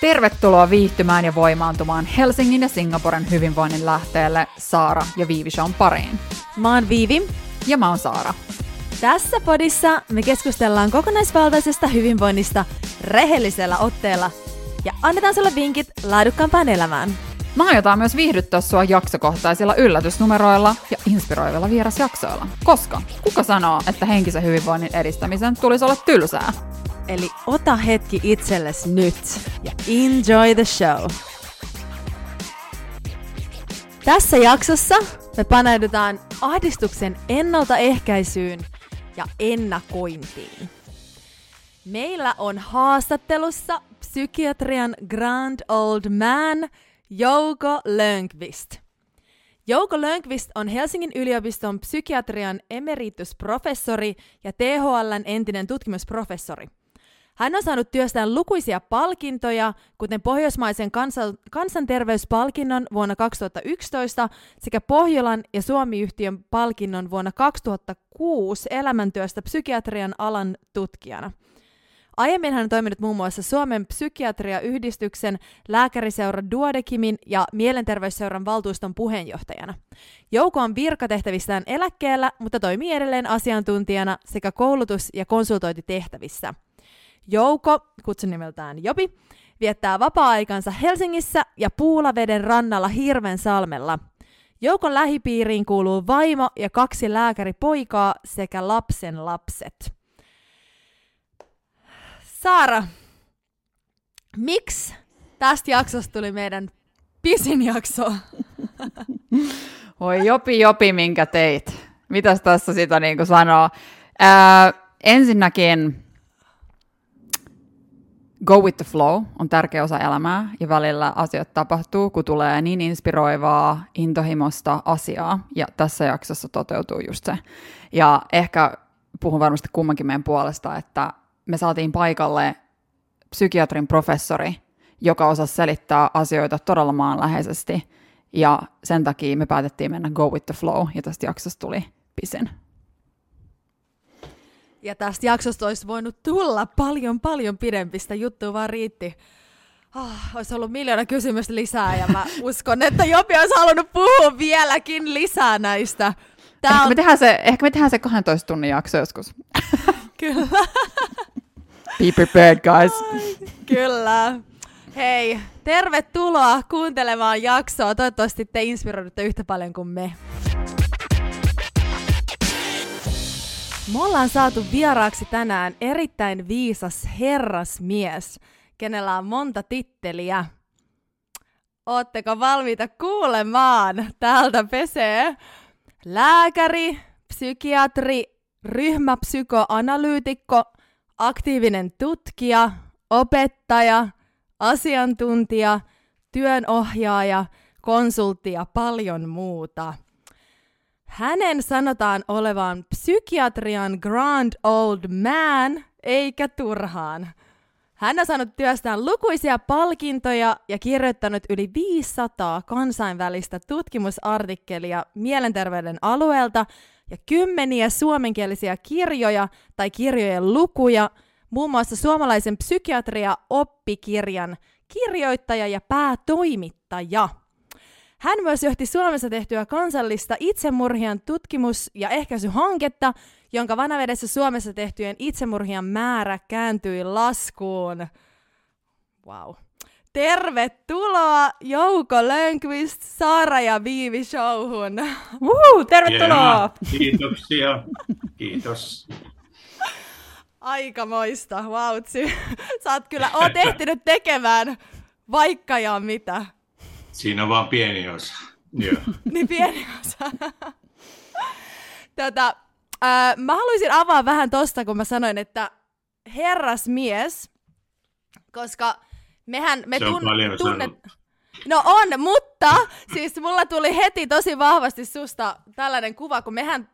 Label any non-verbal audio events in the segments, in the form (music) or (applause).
Tervetuloa viihtymään ja voimaantumaan Helsingin ja Singaporen hyvinvoinnin lähteelle Saara ja Viivi Shown pariin. Mä oon Viivi. Ja mä oon Saara. Tässä podissa me keskustellaan kokonaisvaltaisesta hyvinvoinnista rehellisellä otteella ja annetaan sulle vinkit laadukkaampaan elämään. Me aiotaan myös viihdyttää sua jaksokohtaisilla yllätysnumeroilla ja inspiroivilla vierasjaksoilla. Koska kuka sanoo, että henkisen hyvinvoinnin edistämisen tulisi olla tylsää? Eli ota hetki itsellesi nyt ja enjoy the show. Tässä jaksossa me paneudutaan ahdistuksen ennaltaehkäisyyn ja ennakointiin. Meillä on haastattelussa psykiatrian grand old man Jouko Lönkvist. Jouko Lönkvist on Helsingin yliopiston psykiatrian emeritusprofessori ja THLn entinen tutkimusprofessori. Hän on saanut työstään lukuisia palkintoja, kuten Pohjoismaisen kansan, kansanterveyspalkinnon vuonna 2011 sekä Pohjolan ja Suomi-yhtiön palkinnon vuonna 2006 elämäntyöstä psykiatrian alan tutkijana. Aiemmin hän on toiminut muun muassa Suomen psykiatriayhdistyksen, lääkäriseura Duodekimin ja Mielenterveysseuran valtuuston puheenjohtajana. Jouko on virkatehtävistään eläkkeellä, mutta toimii edelleen asiantuntijana sekä koulutus- ja konsultointitehtävissä – Jouko, kutsun nimeltään Jopi, viettää vapaa-aikansa Helsingissä ja Puulaveden rannalla salmella. Joukon lähipiiriin kuuluu vaimo ja kaksi lääkäripoikaa sekä lapsen lapset. Saara, miksi tästä jaksosta tuli meidän pisin jakso? (laughs) Oi jopi jopi, minkä teit. Mitäs tässä sitä niin sanoo? Ää, ensinnäkin go with the flow on tärkeä osa elämää ja välillä asiat tapahtuu, kun tulee niin inspiroivaa, intohimosta asiaa ja tässä jaksossa toteutuu just se. Ja ehkä puhun varmasti kummankin meidän puolesta, että me saatiin paikalle psykiatrin professori, joka osasi selittää asioita todella maanläheisesti ja sen takia me päätettiin mennä go with the flow ja tästä jaksosta tuli pisin. Ja tästä jaksosta olisi voinut tulla paljon, paljon pidempistä juttua, vaan riitti. Oh, olisi ollut miljoona kysymystä lisää ja mä (laughs) uskon, että Jopi olisi halunnut puhua vieläkin lisää näistä. Tää ehkä, on... me tehdään se, ehkä me tehdään se 12 tunnin jakso joskus. (laughs) Kyllä. Be prepared, guys. Ai, kyllä. Hei, tervetuloa kuuntelemaan jaksoa. Toivottavasti te inspiroidutte yhtä paljon kuin me. Me ollaan saatu vieraaksi tänään erittäin viisas herrasmies, kenellä on monta titteliä. Ootteko valmiita kuulemaan? Täältä pesee lääkäri, psykiatri, ryhmäpsykoanalyytikko, aktiivinen tutkija, opettaja, asiantuntija, työnohjaaja, konsultti ja paljon muuta – hänen sanotaan olevan psykiatrian grand old man, eikä turhaan. Hän on saanut työstään lukuisia palkintoja ja kirjoittanut yli 500 kansainvälistä tutkimusartikkelia mielenterveyden alueelta ja kymmeniä suomenkielisiä kirjoja tai kirjojen lukuja, muun muassa suomalaisen psykiatria-oppikirjan kirjoittaja ja päätoimittaja. Hän myös johti Suomessa tehtyä kansallista itsemurhien tutkimus- ja ehkäisyhanketta, jonka vanavedessä Suomessa tehtyjen itsemurhien määrä kääntyi laskuun. Wow. Tervetuloa Jouko Lönkvist, Saara ja Viivi showhun. Uhu, tervetuloa! Kiitoksia. Kiitos. Aikamoista, wow. Sä oot kyllä, oot ehtinyt tekemään vaikka ja mitä. Siinä on vain pieni osa. Joo. (laughs) niin pieni osa. Tätä, äh, mä haluaisin avaa vähän tosta, kun mä sanoin, että herrasmies, koska mehän me tun- tunnet... No on, mutta siis mulla tuli heti tosi vahvasti susta tällainen kuva, kun mehän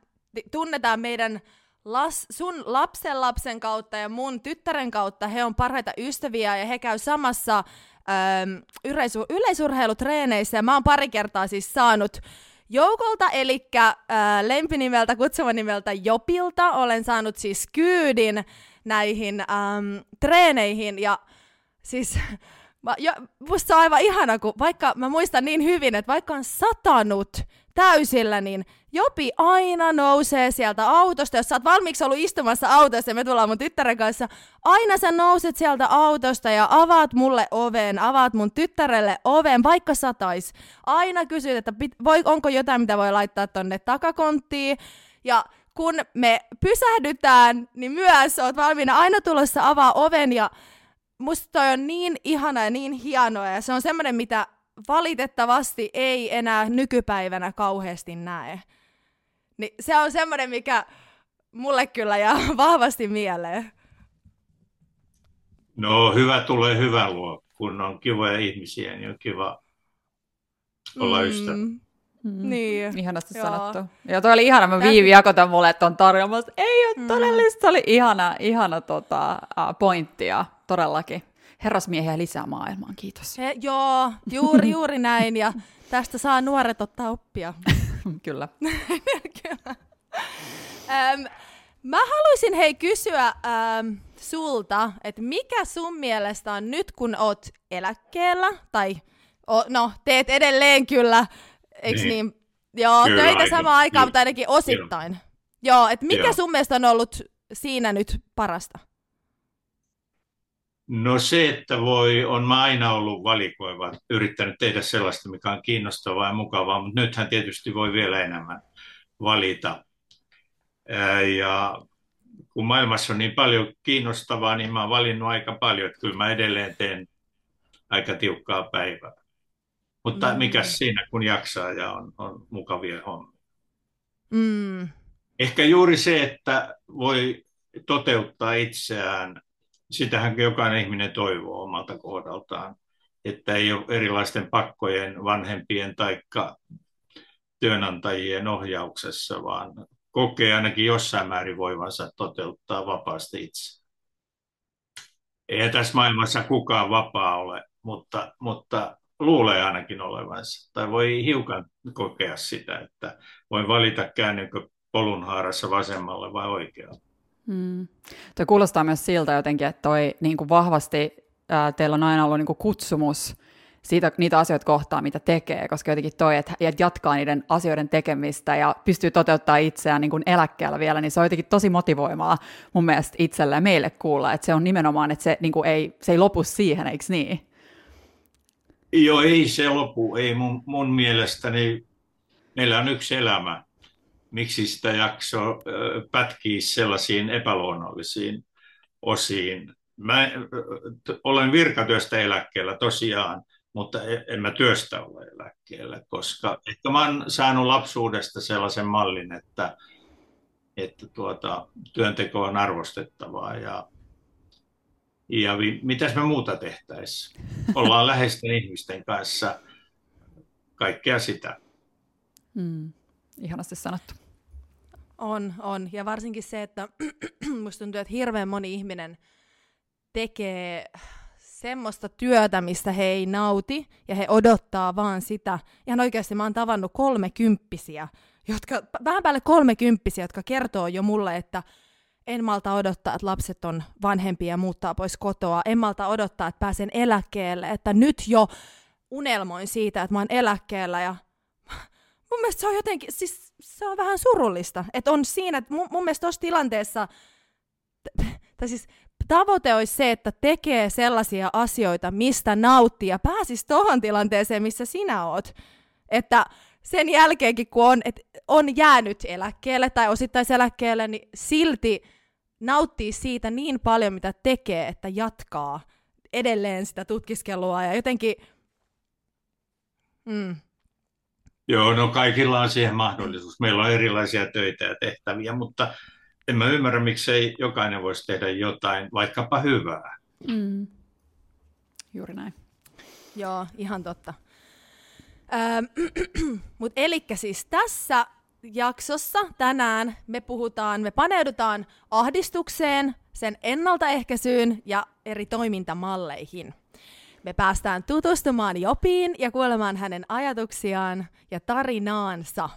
tunnetaan meidän las, sun lapsen lapsen kautta ja mun tyttären kautta. He on parhaita ystäviä ja he käy samassa ähm, yleisu- yleisurheilutreeneissä. Ja mä oon pari kertaa siis saanut Joukolta, eli äh, lempinimeltä, nimeltä Jopilta, olen saanut siis kyydin näihin ähm, treeneihin ja siis (laughs) Mä, ja, musta on aivan ihana, kun vaikka mä muistan niin hyvin, että vaikka on satanut täysillä, niin Jopi aina nousee sieltä autosta. Jos sä oot valmiiksi ollut istumassa autossa ja me tullaan mun tyttären kanssa, aina sä nouset sieltä autosta ja avaat mulle oven, avaat mun tyttärelle oven, vaikka satais. Aina kysyt, että pit, voi, onko jotain, mitä voi laittaa tonne takakonttiin. Ja kun me pysähdytään, niin myös oot valmiina aina tulossa avaa oven ja musta toi on niin ihana ja niin hienoa ja se on semmoinen, mitä valitettavasti ei enää nykypäivänä kauheasti näe. Niin se on semmoinen, mikä mulle kyllä jää (laughs) vahvasti mieleen. No hyvä tulee hyvä luo. Kun on kivoja ihmisiä, niin on kiva olla mm. ystävä. Mm. Niin. Ihanasti Joo. sanottu. Ja toi oli ihana, mä Viivi jakoi mulle, että on tarjoamassa. Ei ole mm. todellista, se oli ihana, ihana tota, uh, pointti ja todellakin herrasmiehiä lisää maailmaan, kiitos. He, joo, juuri, juuri näin ja tästä saa nuoret ottaa oppia. (laughs) Kyllä. (laughs) Kyllä. Ähm, mä haluaisin hei kysyä ähm, sulta, että mikä sun mielestä on nyt, kun oot eläkkeellä, tai o, no, teet edelleen kyllä, eikö niin? niin? Joo, kyllä, töitä samaan aikaan, mutta ainakin osittain. Kyllä. Joo, että mikä Joo. sun mielestä on ollut siinä nyt parasta? No se, että voi, on mä aina ollut valikoiva, yrittänyt tehdä sellaista, mikä on kiinnostavaa ja mukavaa, mutta nythän tietysti voi vielä enemmän valita. Ja kun maailmassa on niin paljon kiinnostavaa, niin mä oon valinnut aika paljon, että kyllä mä edelleen teen aika tiukkaa päivää. Mutta mm. mikä siinä, kun jaksaa ja on, on mukavia hommia. Mm. Ehkä juuri se, että voi toteuttaa itseään sitähän jokainen ihminen toivoo omalta kohdaltaan, että ei ole erilaisten pakkojen, vanhempien tai työnantajien ohjauksessa, vaan kokee ainakin jossain määrin voivansa toteuttaa vapaasti itse. Ei tässä maailmassa kukaan vapaa ole, mutta, mutta luulee ainakin olevansa. Tai voi hiukan kokea sitä, että voi valita käännynkö polun haarassa vasemmalle vai oikealle. Mm. Tuo kuulostaa myös siltä jotenkin, että toi niin kuin vahvasti ää, teillä on aina ollut niin kuin kutsumus siitä, niitä asioita kohtaa, mitä tekee, koska jotenkin toi, että jatkaa niiden asioiden tekemistä ja pystyy toteuttaa itseään niin kuin eläkkeellä vielä, niin se on jotenkin tosi motivoimaa mun mielestä itselle ja meille kuulla, että se on nimenomaan, että se, niin kuin ei, se ei lopu siihen, eikö niin? Joo, ei se lopu. Ei mun, mun mielestäni meillä on yksi elämä miksi sitä jakso pätkii sellaisiin epäluonnollisiin osiin. Mä olen virkatyöstä eläkkeellä tosiaan, mutta e, en mä työstä ole eläkkeellä, koska ehkä mä oon saanut lapsuudesta sellaisen mallin, että, että tuota, työnteko on arvostettavaa ja, ja mitäs me muuta tehtäisiin? Ollaan läheisten (laughs) ihmisten kanssa kaikkea sitä. Mm, ihanasti sanottu. On, on. Ja varsinkin se, että (clears throat) musta tuntuu, että hirveän moni ihminen tekee semmoista työtä, mistä he ei nauti, ja he odottaa vaan sitä. Ihan oikeasti mä oon tavannut kolmekymppisiä, jotka, vähän päälle kolmekymppisiä, jotka kertoo jo mulle, että en malta odottaa, että lapset on vanhempia ja muuttaa pois kotoa. En malta odottaa, että pääsen eläkkeelle, että nyt jo unelmoin siitä, että mä oon eläkkeellä ja mun mielestä se on jotenkin, siis se on vähän surullista, että on siinä, että mun, mun mielestä tuossa tilanteessa, tai siis tavoite olisi se, että tekee sellaisia asioita, mistä nauttii ja pääsisi tuohon tilanteeseen, missä sinä oot. Että sen jälkeenkin, kun on, et on jäänyt eläkkeelle tai osittaiseläkkeelle, niin silti nauttii siitä niin paljon, mitä tekee, että jatkaa edelleen sitä tutkiskelua ja jotenkin... Mm, Joo, no kaikilla on siihen mahdollisuus. Meillä on erilaisia töitä ja tehtäviä, mutta en mä ymmärrä, miksei jokainen voisi tehdä jotain, vaikkapa hyvää. Mm. Juuri näin. Joo, ihan totta. (clears throat) Ähm, Mutta elikkä siis tässä jaksossa tänään me puhutaan, me paneudutaan ahdistukseen, sen ennaltaehkäisyyn ja eri toimintamalleihin. Me päästään tutustumaan Jopiin ja kuulemaan hänen ajatuksiaan ja tarinaansa.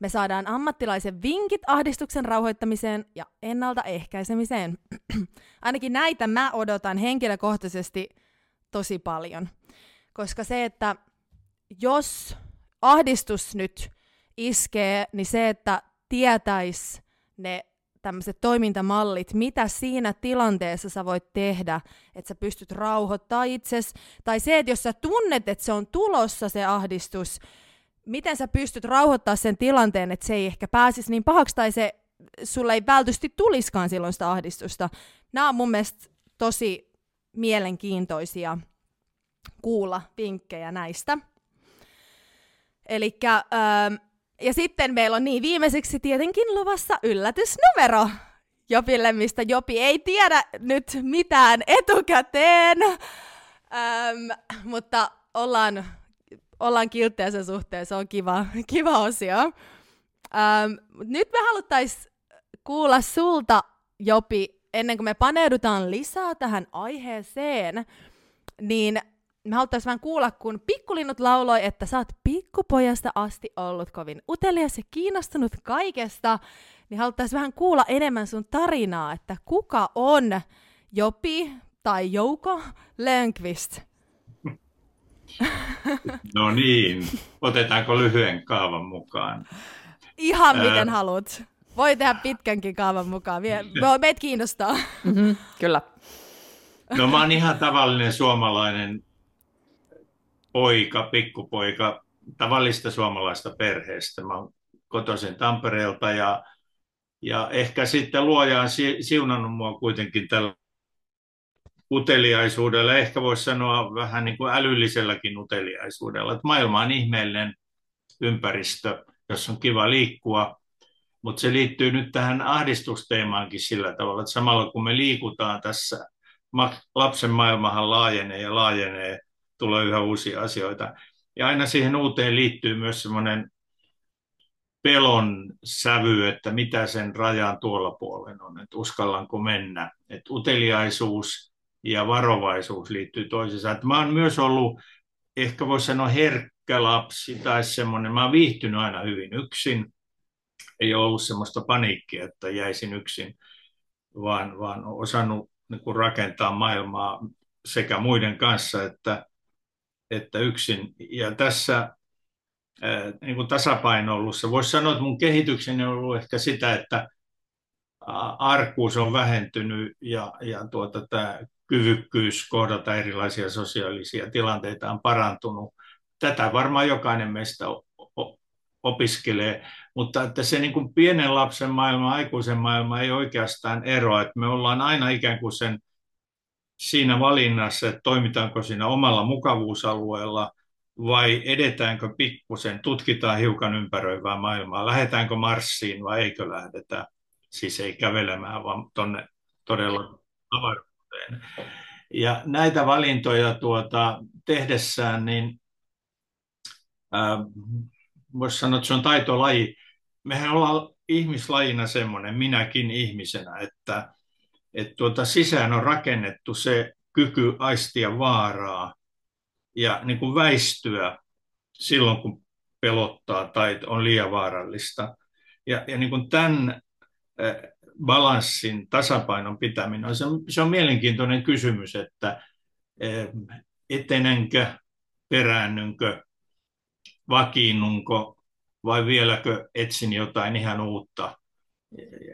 Me saadaan ammattilaisen vinkit ahdistuksen rauhoittamiseen ja ennaltaehkäisemiseen. (clears throat) Ainakin näitä mä odotan henkilökohtaisesti tosi paljon. Koska se, että jos ahdistus nyt iskee, niin se, että tietäis ne tämmöiset toimintamallit, mitä siinä tilanteessa sä voit tehdä, että sä pystyt rauhoittaa itses, tai se, että jos sä tunnet, että se on tulossa se ahdistus, miten sä pystyt rauhoittaa sen tilanteen, että se ei ehkä pääsisi niin pahaksi, tai se sulle ei vältysti tuliskaan silloin sitä ahdistusta. Nämä on mun mielestä tosi mielenkiintoisia kuulla vinkkejä näistä. Ähm, ja sitten meillä on niin viimeiseksi tietenkin luvassa yllätysnumero Jopille, mistä Jopi ei tiedä nyt mitään etukäteen. Ähm, mutta ollaan, ollaan kilttejä sen suhteen, se on kiva, kiva osio. Ähm, nyt me haluttaisiin kuulla sulta, Jopi, ennen kuin me paneudutaan lisää tähän aiheeseen, niin me haluttaisiin vähän kuulla, kun pikkulinnut lauloi, että sä oot pikkupojasta asti ollut kovin utelias ja kiinnostunut kaikesta, niin haluttaisiin vähän kuulla enemmän sun tarinaa, että kuka on Jopi tai Jouko Lönkvist? (laughs) No niin, otetaanko lyhyen kaavan mukaan? Ihan miten Ää... haluat. Voi tehdä pitkänkin kaavan mukaan. (laughs) Meitä kiinnostaa. Mm-hmm, kyllä. No mä oon ihan tavallinen suomalainen poika, pikkupoika, tavallista suomalaista perheestä. Mä oon kotoisin Tampereelta ja, ja ehkä sitten luoja on siunannut mua kuitenkin tällä uteliaisuudella, ehkä voisi sanoa vähän niin kuin älylliselläkin uteliaisuudella. Että maailma on ihmeellinen ympäristö, jossa on kiva liikkua, mutta se liittyy nyt tähän ahdistusteemaankin sillä tavalla, että samalla kun me liikutaan tässä, lapsen maailmahan laajenee ja laajenee, tulee yhä uusia asioita. Ja aina siihen uuteen liittyy myös semmoinen pelon sävy, että mitä sen rajan tuolla puolen on, että uskallanko mennä. Että uteliaisuus ja varovaisuus liittyy toisiinsa. Että mä oon myös ollut, ehkä voisi sanoa herkkä lapsi tai semmoinen, mä oon viihtynyt aina hyvin yksin. Ei ole ollut semmoista paniikkia, että jäisin yksin, vaan, vaan osannut niin rakentaa maailmaa sekä muiden kanssa että että yksin. Ja tässä niin kuin tasapainoilussa voisi sanoa, että mun kehitykseni on ollut ehkä sitä, että arkuus on vähentynyt ja, ja tuota, tämä kyvykkyys kohdata erilaisia sosiaalisia tilanteita on parantunut. Tätä varmaan jokainen meistä opiskelee, mutta että se niin kuin pienen lapsen maailma, aikuisen maailma ei oikeastaan eroa, että me ollaan aina ikään kuin sen siinä valinnassa, että toimitaanko siinä omalla mukavuusalueella vai edetäänkö pikkusen, tutkitaan hiukan ympäröivää maailmaa, lähdetäänkö Marsiin vai eikö lähdetä, siis ei kävelemään, vaan tuonne todella avaruuteen. Ja näitä valintoja tuota, tehdessään, niin äh, voisi sanoa, että se on taitolaji. Mehän ollaan ihmislajina semmoinen, minäkin ihmisenä, että että tuota sisään on rakennettu se kyky aistia vaaraa ja niin kuin väistyä silloin, kun pelottaa tai on liian vaarallista. Ja, ja niin kuin tämän balanssin, tasapainon pitäminen, se on, se on mielenkiintoinen kysymys, että etenenkö, peräännynkö, vakiinnunko vai vieläkö etsin jotain ihan uutta.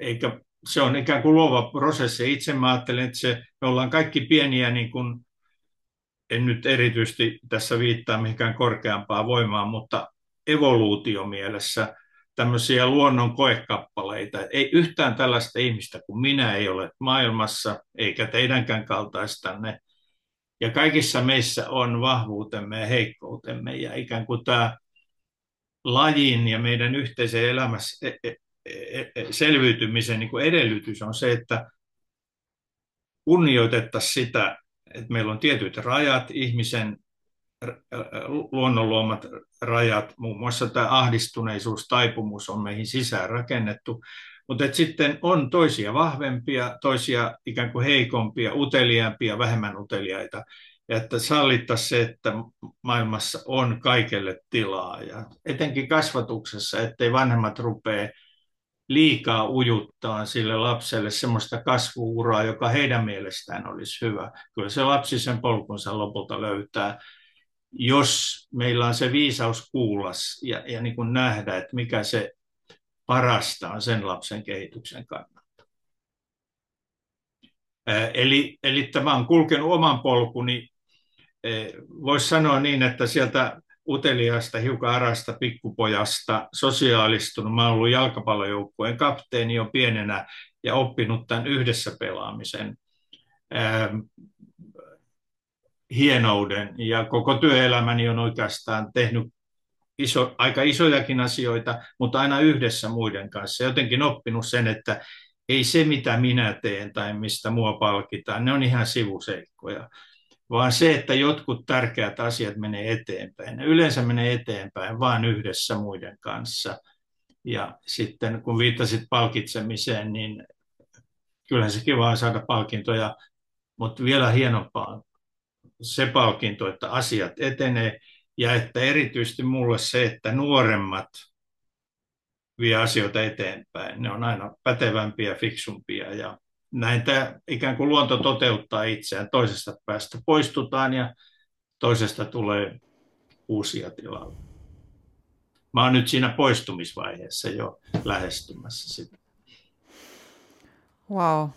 Eikä se on ikään kuin luova prosessi. Itse mä ajattelen, että se, me ollaan kaikki pieniä, niin kuin, en nyt erityisesti tässä viittaa mihinkään korkeampaa voimaa, mutta evoluutiomielessä tämmöisiä luonnon koekappaleita. Ei yhtään tällaista ihmistä kuin minä ei ole maailmassa, eikä teidänkään kaltaistanne. Ja kaikissa meissä on vahvuutemme ja heikkoutemme, ja ikään kuin tämä lajin ja meidän yhteisen elämässä, e, e, selviytymisen niin kuin edellytys on se, että kunnioitettaisiin sitä, että meillä on tietyt rajat, ihmisen luonnonluomat rajat, muun muassa tämä ahdistuneisuus, taipumus on meihin sisään rakennettu, mutta sitten on toisia vahvempia, toisia ikään kuin heikompia, uteliaampia, vähemmän uteliaita, ja että sallittaisiin se, että maailmassa on kaikelle tilaa, ja etenkin kasvatuksessa, ettei vanhemmat rupea liikaa ujuttaa sille lapselle semmoista kasvuuraa, joka heidän mielestään olisi hyvä. Kyllä se lapsi sen polkunsa lopulta löytää, jos meillä on se viisaus kuulla ja, ja niin kuin nähdä, että mikä se parasta on sen lapsen kehityksen kannalta. Eli, eli tämä on kulkenut oman polkuni. Voisi sanoa niin, että sieltä uteliaasta, hiukan arasta pikkupojasta sosiaalistunut. Mä olen ollut jalkapallojoukkueen kapteeni jo pienenä ja oppinut tämän yhdessä pelaamisen hienouden. Ja koko työelämäni on oikeastaan tehnyt iso, aika isojakin asioita, mutta aina yhdessä muiden kanssa. Jotenkin oppinut sen, että ei se mitä minä teen tai mistä mua palkitaan, ne on ihan sivuseikkoja, vaan se, että jotkut tärkeät asiat menee eteenpäin. Ne yleensä menee eteenpäin vain yhdessä muiden kanssa. Ja sitten kun viittasit palkitsemiseen, niin kyllähän se kiva on saada palkintoja, mutta vielä hienompaa se palkinto, että asiat etenee ja että erityisesti mulle se, että nuoremmat vie asioita eteenpäin. Ne on aina pätevämpiä, fiksumpia ja näin tämä ikään kuin luonto toteuttaa itseään. Toisesta päästä poistutaan ja toisesta tulee uusia tilalle. Mä oon nyt siinä poistumisvaiheessa jo lähestymässä sitä. Wow,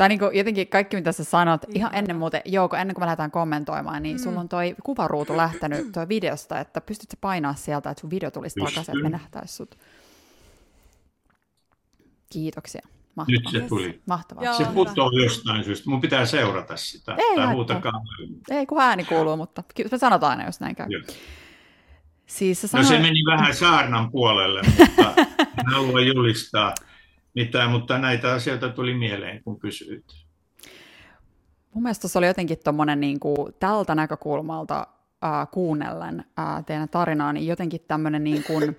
tai niin kuin jotenkin kaikki, mitä sä sanot, ihan ennen muuten, Jouko, ennen kuin me lähdetään kommentoimaan, niin mm. sulla on toi kuvaruutu lähtenyt toi videosta, että pystytkö painaa sieltä, että sun video tulisi Pystyn. takaisin, että me nähtäisi sut. Kiitoksia. Mahtavaa. Nyt se tuli. Mahtavaa. Joo, se putoaa jostain syystä. Mun pitää seurata sitä. Ei, tai Ei, kun ääni kuuluu, mutta me sanotaan aina, jos näin käy. Joo. Siis sanoit... No se meni vähän saarnan puolelle, mutta en halua julistaa mitään, mutta näitä asioita tuli mieleen, kun kysyit. Mun mielestä se oli jotenkin tuommoinen niin kuin, tältä näkökulmalta äh, kuunnellen äh, teidän tarinaa, niin jotenkin tämmöinen niin kuin, (clears throat)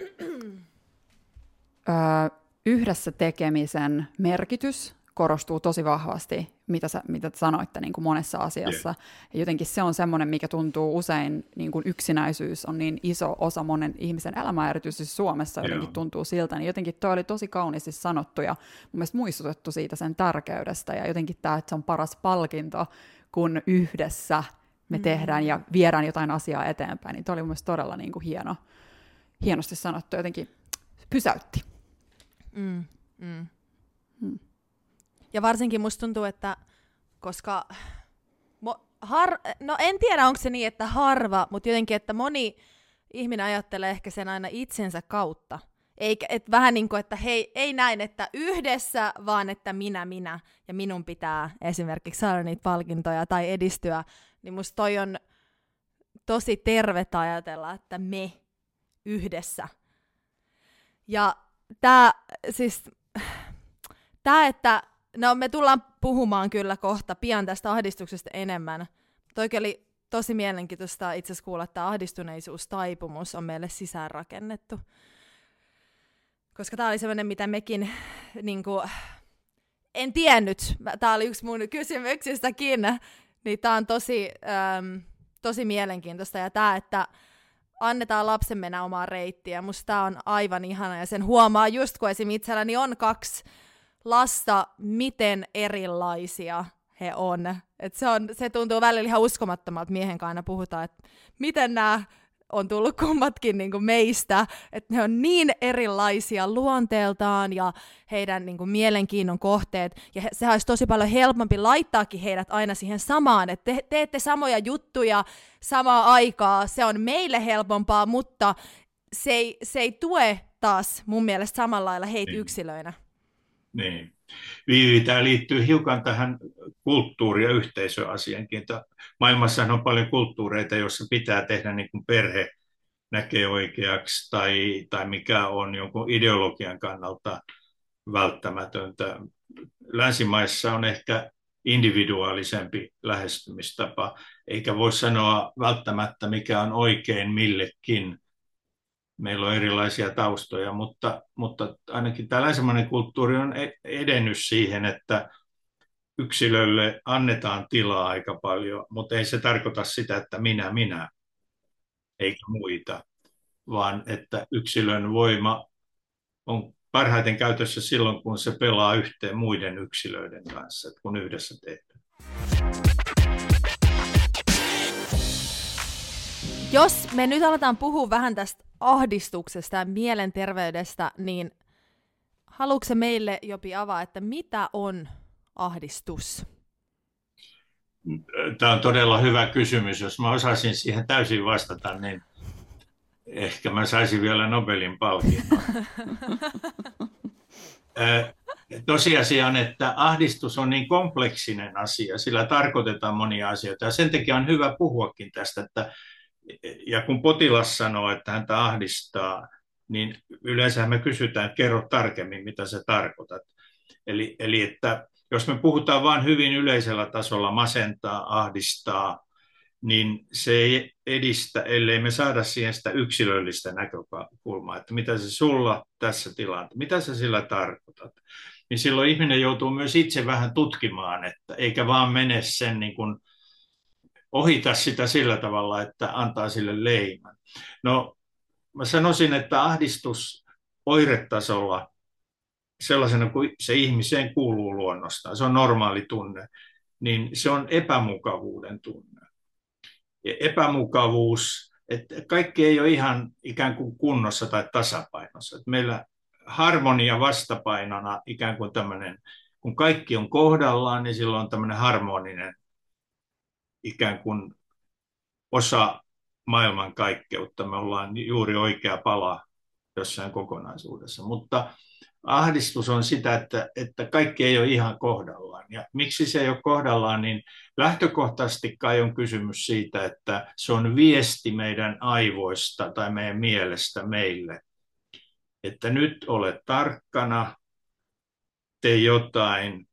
äh, yhdessä tekemisen merkitys korostuu tosi vahvasti, mitä, sä, mitä te sanoitte niin kuin monessa asiassa. Yeah. Ja jotenkin se on semmoinen, mikä tuntuu usein, niin kuin yksinäisyys on niin iso osa monen ihmisen elämää, erityisesti Suomessa jotenkin yeah. tuntuu siltä. Niin jotenkin toi oli tosi kauniisti sanottu ja mun mielestä muistutettu siitä sen tärkeydestä. Ja jotenkin tämä, että se on paras palkinto, kun yhdessä me mm. tehdään ja viedään jotain asiaa eteenpäin. Niin toi oli mun mielestä todella niin kuin hieno, hienosti sanottu, jotenkin pysäytti. Mm. Mm. Mm. Ja varsinkin musta tuntuu, että koska mo, har, no en tiedä onko se niin, että harva, mutta jotenkin, että moni ihminen ajattelee ehkä sen aina itsensä kautta. Eikä, et vähän niin kuin, että hei, ei näin, että yhdessä, vaan että minä, minä ja minun pitää esimerkiksi saada niitä palkintoja tai edistyä, niin musta toi on tosi tervettä ajatella, että me yhdessä. Ja tämä siis, (sighs) tää, että No me tullaan puhumaan kyllä kohta pian tästä ahdistuksesta enemmän. Toikin oli tosi mielenkiintoista itse asiassa kuulla, että ahdistuneisuustaipumus on meille sisäänrakennettu. Koska tämä oli sellainen, mitä mekin niin kuin, en tiennyt. Tämä oli yksi mun kysymyksistäkin. Niin tämä on tosi, äm, tosi mielenkiintoista. Ja tämä, että annetaan lapsen mennä omaa reittiä. Musta tämä on aivan ihana ja sen huomaa just kun esim. itselläni on kaksi lasta, miten erilaisia he on. Et se, on se tuntuu välillä ihan uskomattomalta, miehen kanssa puhutaan, että miten nämä on tullut kummatkin niin kuin meistä, että ne on niin erilaisia luonteeltaan ja heidän niin kuin mielenkiinnon kohteet, ja he, sehän olisi tosi paljon helpompi laittaakin heidät aina siihen samaan, että te, teette samoja juttuja samaa aikaa, se on meille helpompaa, mutta se ei, se ei tue taas mun mielestä samalla lailla heitä niin. yksilöinä. Niin. Viivi, tämä liittyy hiukan tähän kulttuuri- ja yhteisöasiankin. Maailmassa on paljon kulttuureita, joissa pitää tehdä niin kuin perhe näkee oikeaksi tai, tai mikä on jonkun ideologian kannalta välttämätöntä. Länsimaissa on ehkä individuaalisempi lähestymistapa, eikä voi sanoa välttämättä mikä on oikein millekin meillä on erilaisia taustoja, mutta, mutta ainakin tämä länsimainen kulttuuri on e-, edennyt siihen, että yksilölle annetaan tilaa aika paljon, mutta ei se tarkoita sitä, että minä, minä, eikä muita, vaan että yksilön voima on parhaiten käytössä silloin, kun se pelaa yhteen muiden yksilöiden kanssa, kun yhdessä tehdään. Jos me nyt aletaan puhua vähän tästä ahdistuksesta ja mielenterveydestä, niin haluatko meille Jopi avaa, että mitä on ahdistus? Tämä on todella hyvä kysymys. Jos mä osaisin siihen täysin vastata, niin ehkä mä saisin vielä Nobelin palkinnon. (laughs) Tosiasia on, että ahdistus on niin kompleksinen asia, sillä tarkoitetaan monia asioita. Ja sen takia on hyvä puhuakin tästä, että ja kun potilas sanoo, että häntä ahdistaa, niin yleensä me kysytään, että kerro tarkemmin, mitä se tarkoitat. Eli, eli että jos me puhutaan vain hyvin yleisellä tasolla masentaa, ahdistaa, niin se ei edistä, ellei me saada siihen sitä yksilöllistä näkökulmaa, että mitä se sulla tässä tilanteessa, mitä sä sillä tarkoitat. Niin silloin ihminen joutuu myös itse vähän tutkimaan, että eikä vaan mene sen niin kuin ohita sitä sillä tavalla, että antaa sille leiman. No, mä sanoisin, että ahdistus oiretasolla sellaisena kuin se ihmiseen kuuluu luonnostaan, se on normaali tunne, niin se on epämukavuuden tunne. Ja epämukavuus, että kaikki ei ole ihan ikään kuin kunnossa tai tasapainossa. Että meillä harmonia vastapainona ikään kuin tämmöinen, kun kaikki on kohdallaan, niin silloin on tämmöinen harmoninen ikään kuin osa maailman kaikkeutta. Me ollaan juuri oikea pala jossain kokonaisuudessa. Mutta ahdistus on sitä, että, että kaikki ei ole ihan kohdallaan. Ja miksi se ei ole kohdallaan, niin lähtökohtaisesti kai on kysymys siitä, että se on viesti meidän aivoista tai meidän mielestä meille. Että nyt ole tarkkana, tee jotain,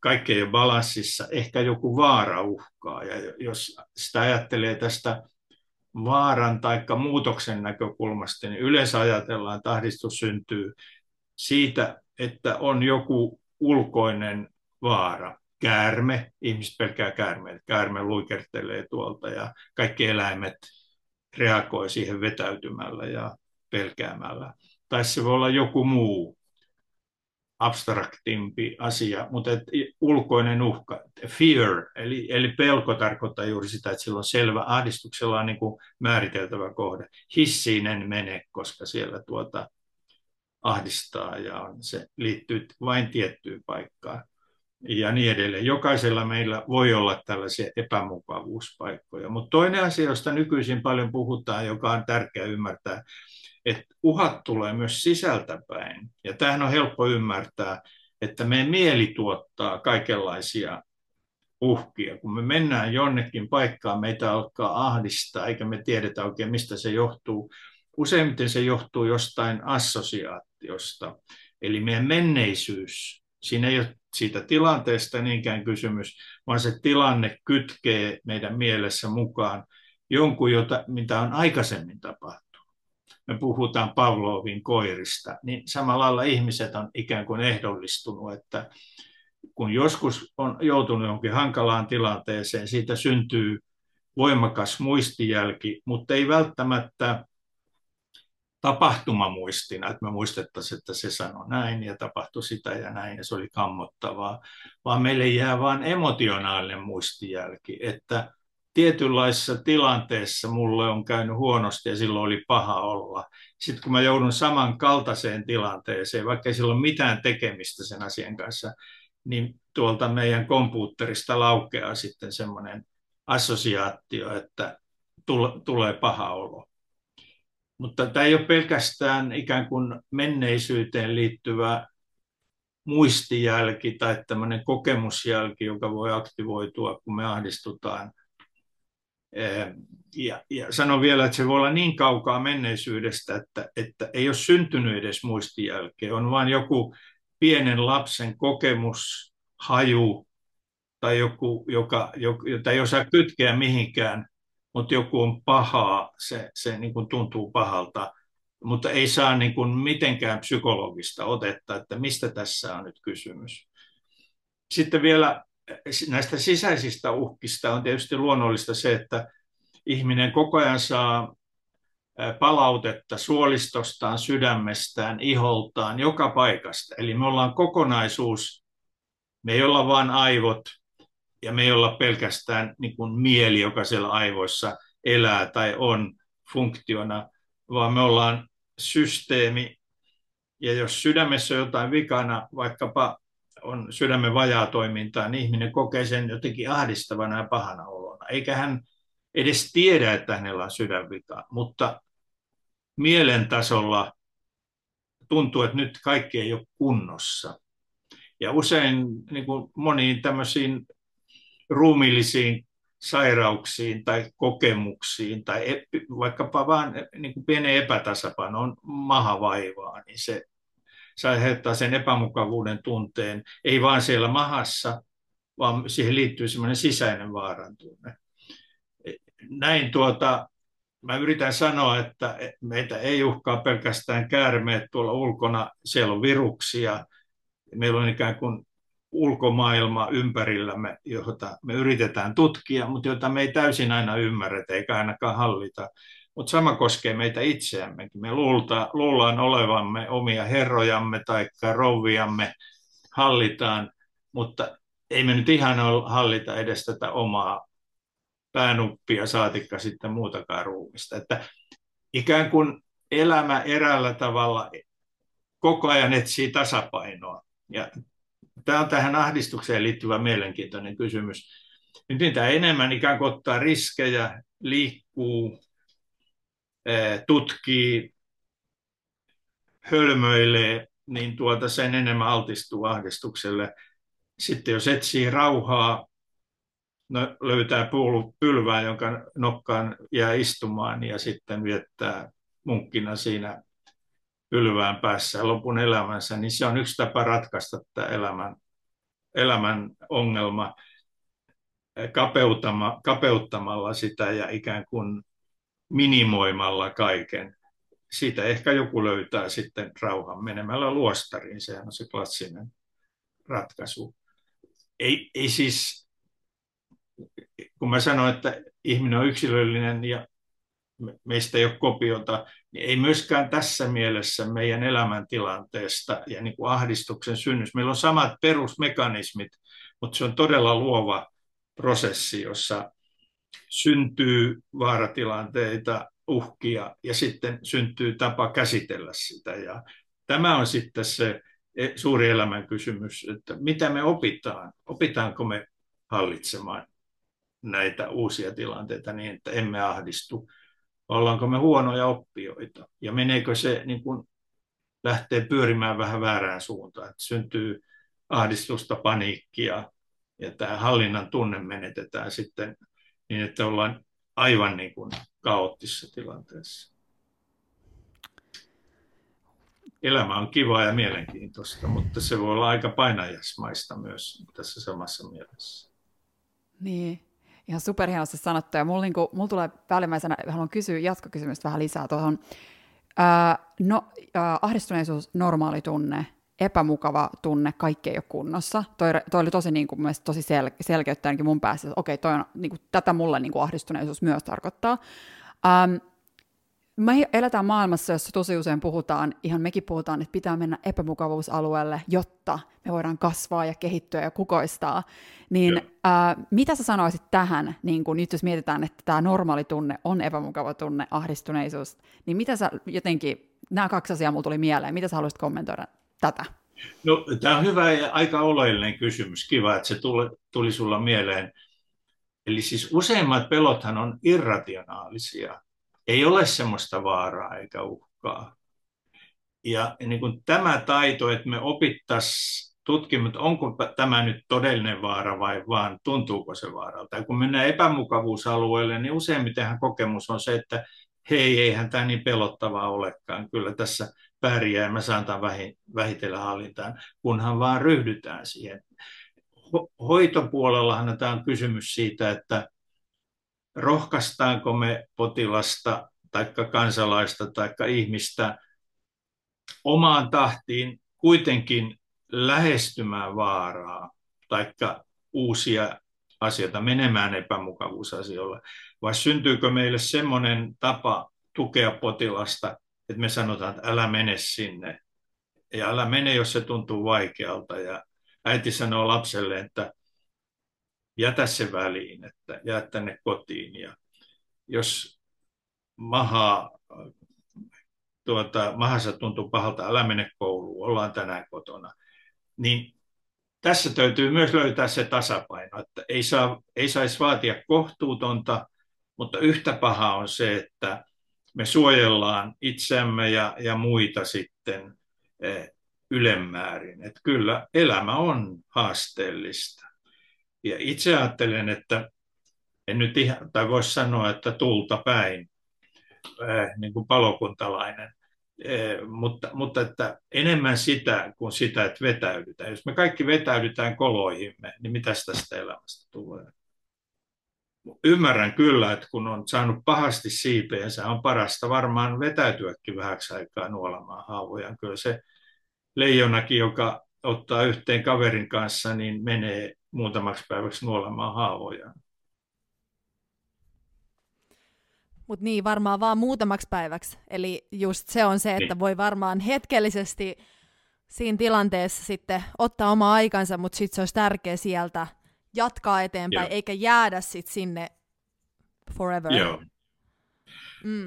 kaikki ei ole balanssissa, ehkä joku vaara uhkaa. Ja jos sitä ajattelee tästä vaaran tai muutoksen näkökulmasta, niin yleensä ajatellaan, että ahdistus syntyy siitä, että on joku ulkoinen vaara. Käärme, ihmiset pelkää käärmeitä, käärme luikertelee tuolta ja kaikki eläimet reagoi siihen vetäytymällä ja pelkäämällä. Tai se voi olla joku muu abstraktimpi asia, mutta et ulkoinen uhka, fear, eli, eli pelko tarkoittaa juuri sitä, että sillä on selvä, ahdistuksella on niin kuin määriteltävä kohde. Hissiin en mene, koska siellä tuota ahdistaa ja se liittyy vain tiettyyn paikkaan ja niin edelleen. Jokaisella meillä voi olla tällaisia epämukavuuspaikkoja. Mutta toinen asia, josta nykyisin paljon puhutaan, joka on tärkeää ymmärtää, että uhat tulee myös sisältäpäin. Ja tämähän on helppo ymmärtää, että meidän mieli tuottaa kaikenlaisia uhkia. Kun me mennään jonnekin paikkaan, meitä alkaa ahdistaa, eikä me tiedetä oikein, mistä se johtuu. Useimmiten se johtuu jostain assosiaatiosta. Eli meidän menneisyys, siinä ei ole siitä tilanteesta niinkään kysymys, vaan se tilanne kytkee meidän mielessä mukaan jonkun, jota, mitä on aikaisemmin tapahtunut me puhutaan Pavlovin koirista, niin samalla lailla ihmiset on ikään kuin ehdollistunut, että kun joskus on joutunut jonkin hankalaan tilanteeseen, siitä syntyy voimakas muistijälki, mutta ei välttämättä tapahtumamuistina, että me muistettaisiin, että se sanoi näin ja tapahtui sitä ja näin ja se oli kammottavaa, vaan meille jää vain emotionaalinen muistijälki, että tietynlaisessa tilanteessa mulle on käynyt huonosti ja silloin oli paha olla. Sitten kun mä joudun samankaltaiseen tilanteeseen, vaikka ei sillä ole mitään tekemistä sen asian kanssa, niin tuolta meidän kompuutterista laukeaa sitten semmoinen assosiaatio, että tulee paha olo. Mutta tämä ei ole pelkästään ikään kuin menneisyyteen liittyvä muistijälki tai tämmöinen kokemusjälki, joka voi aktivoitua, kun me ahdistutaan – ja, ja sanon vielä, että se voi olla niin kaukaa menneisyydestä, että, että ei ole syntynyt edes muistijälkeä. On vain joku pienen lapsen kokemus, haju tai joku, joka, jota ei osaa kytkeä mihinkään, mutta joku on pahaa, se, se niin kuin tuntuu pahalta, mutta ei saa niin kuin mitenkään psykologista otetta, että mistä tässä on nyt kysymys. Sitten vielä näistä sisäisistä uhkista on tietysti luonnollista se, että ihminen koko ajan saa palautetta suolistostaan, sydämestään, iholtaan, joka paikasta. Eli me ollaan kokonaisuus, me ei olla vain aivot ja me ei olla pelkästään niin kuin mieli, joka siellä aivoissa elää tai on funktiona, vaan me ollaan systeemi. Ja jos sydämessä on jotain vikana, vaikkapa on sydämen vajaa toimintaa, niin ihminen kokee sen jotenkin ahdistavana ja pahana olona. Eikä hän edes tiedä, että hänellä on sydänvika, mutta mielen tasolla tuntuu, että nyt kaikki ei ole kunnossa. Ja usein niin kuin moniin tämmöisiin ruumiillisiin sairauksiin tai kokemuksiin tai vaikkapa vain niin kuin pienen epätasapaino on mahavaivaa, niin se, se aiheuttaa sen epämukavuuden tunteen, ei vain siellä mahassa, vaan siihen liittyy semmoinen sisäinen vaaran tunne. Näin tuota, mä yritän sanoa, että meitä ei uhkaa pelkästään käärmeet tuolla ulkona, siellä on viruksia, meillä on ikään kuin ulkomaailma ympärillämme, jota me yritetään tutkia, mutta jota me ei täysin aina ymmärretä eikä ainakaan hallita. Mutta sama koskee meitä itseämmekin. Me luulta, luullaan olevamme omia herrojamme tai rouviamme, hallitaan, mutta ei me nyt ihan hallita edes tätä omaa päänuppia, saatikka sitten muutakaan ruumista. Että ikään kuin elämä eräällä tavalla koko ajan etsii tasapainoa. Ja tämä on tähän ahdistukseen liittyvä mielenkiintoinen kysymys. Nyt mitä enemmän ikään kuin ottaa riskejä, liikkuu, tutkii, hölmöilee, niin tuota sen enemmän altistuu ahdistukselle. Sitten jos etsii rauhaa, no, löytää pylvää, jonka nokkaan jää istumaan ja sitten viettää munkkina siinä pylvään päässä lopun elämänsä, niin se on yksi tapa ratkaista tämä elämän, elämän ongelma kapeutama, kapeuttamalla sitä ja ikään kuin minimoimalla kaiken. Siitä ehkä joku löytää sitten rauhan menemällä luostariin, sehän on se klassinen ratkaisu. Ei, ei siis, kun mä sanoin, että ihminen on yksilöllinen ja meistä ei ole kopiota, niin ei myöskään tässä mielessä meidän elämäntilanteesta ja niin kuin ahdistuksen synnys. Meillä on samat perusmekanismit, mutta se on todella luova prosessi, jossa syntyy vaaratilanteita, uhkia ja sitten syntyy tapa käsitellä sitä. Ja tämä on sitten se e, suuri elämän kysymys, että mitä me opitaan? Opitaanko me hallitsemaan näitä uusia tilanteita niin, että emme ahdistu? Ollaanko me huonoja oppijoita? Ja meneekö se niin kuin lähtee pyörimään vähän väärään suuntaan, että syntyy ahdistusta, paniikkia ja tämä hallinnan tunne menetetään sitten niin, että ollaan aivan niin kuin kaoottisessa tilanteessa. Elämä on kivaa ja mielenkiintoista, mutta se voi olla aika painajasmaista myös tässä samassa mielessä. Niin, Ihan superhienosti sanottu. Ja mulla, niinku, mulla tulee päällimmäisenä, haluan kysyä jatkokysymystä vähän lisää tuohon. Öö, no, öö, ahdistuneisuus, normaali tunne, epämukava tunne, kaikki ei ole kunnossa. Toi, toi oli tosi, niin kuin, tosi sel, selkeyttä mun päässä, että okei, toi on, niin kuin, tätä mulle niin kuin ahdistuneisuus myös tarkoittaa. Um, me eletään maailmassa, jossa tosi usein puhutaan, ihan mekin puhutaan, että pitää mennä epämukavuusalueelle, jotta me voidaan kasvaa ja kehittyä ja kukoistaa. Niin ää, mitä sä sanoisit tähän, niin kun nyt jos mietitään, että tämä normaali tunne on epämukava tunne, ahdistuneisuus, niin mitä sä jotenkin, nämä kaksi asiaa mulla tuli mieleen, mitä sä haluaisit kommentoida tätä? No, tämä on hyvä ja aika oleellinen kysymys. Kiva, että se tuli, tuli sulla mieleen. Eli siis useimmat pelothan on irrationaalisia ei ole semmoista vaaraa eikä uhkaa. Ja niin kuin tämä taito, että me opittaisiin tutkimaan, onko tämä nyt todellinen vaara vai vaan tuntuuko se vaaralta. Ja kun mennään epämukavuusalueelle, niin useimmitenhan kokemus on se, että hei, eihän tämä niin pelottavaa olekaan. Kyllä tässä pärjää ja mä saan tämän vähitellen hallintaan, kunhan vaan ryhdytään siihen. Ho- hoitopuolellahan tämä on kysymys siitä, että rohkaistaanko me potilasta tai kansalaista tai ihmistä omaan tahtiin kuitenkin lähestymään vaaraa tai uusia asioita, menemään epämukavuusasioille, vai syntyykö meille semmoinen tapa tukea potilasta, että me sanotaan, että älä mene sinne. Ja älä mene, jos se tuntuu vaikealta. Ja äiti sanoo lapselle, että jätä se väliin, että jää tänne kotiin. Ja jos maha, tuota, mahassa tuntuu pahalta, älä mene kouluun, ollaan tänään kotona. Niin tässä täytyy myös löytää se tasapaino, että ei, saa, ei saisi vaatia kohtuutonta, mutta yhtä paha on se, että me suojellaan itseämme ja, ja muita sitten eh, ylemmäärin. Että kyllä elämä on haasteellista. Ja itse ajattelen, että en nyt ihan, tai voisi sanoa, että tulta päin, eh, niin kuin palokuntalainen, eh, mutta, mutta että enemmän sitä kuin sitä, että vetäydytään. Jos me kaikki vetäydytään koloihimme, niin mitä tästä elämästä tulee? Ymmärrän kyllä, että kun on saanut pahasti siipeensä, on parasta varmaan vetäytyäkin vähäksi aikaa nuolamaan haavoja. Kyllä se leijonakin, joka ottaa yhteen kaverin kanssa, niin menee muutamaksi päiväksi nuolemaan haavoja. Mutta niin, varmaan vaan muutamaksi päiväksi. Eli just se on se, että niin. voi varmaan hetkellisesti siinä tilanteessa sitten ottaa oma aikansa, mutta sitten se olisi tärkeä sieltä – jatkaa eteenpäin, Joo. eikä jäädä sit sinne forever. Joo. Mm.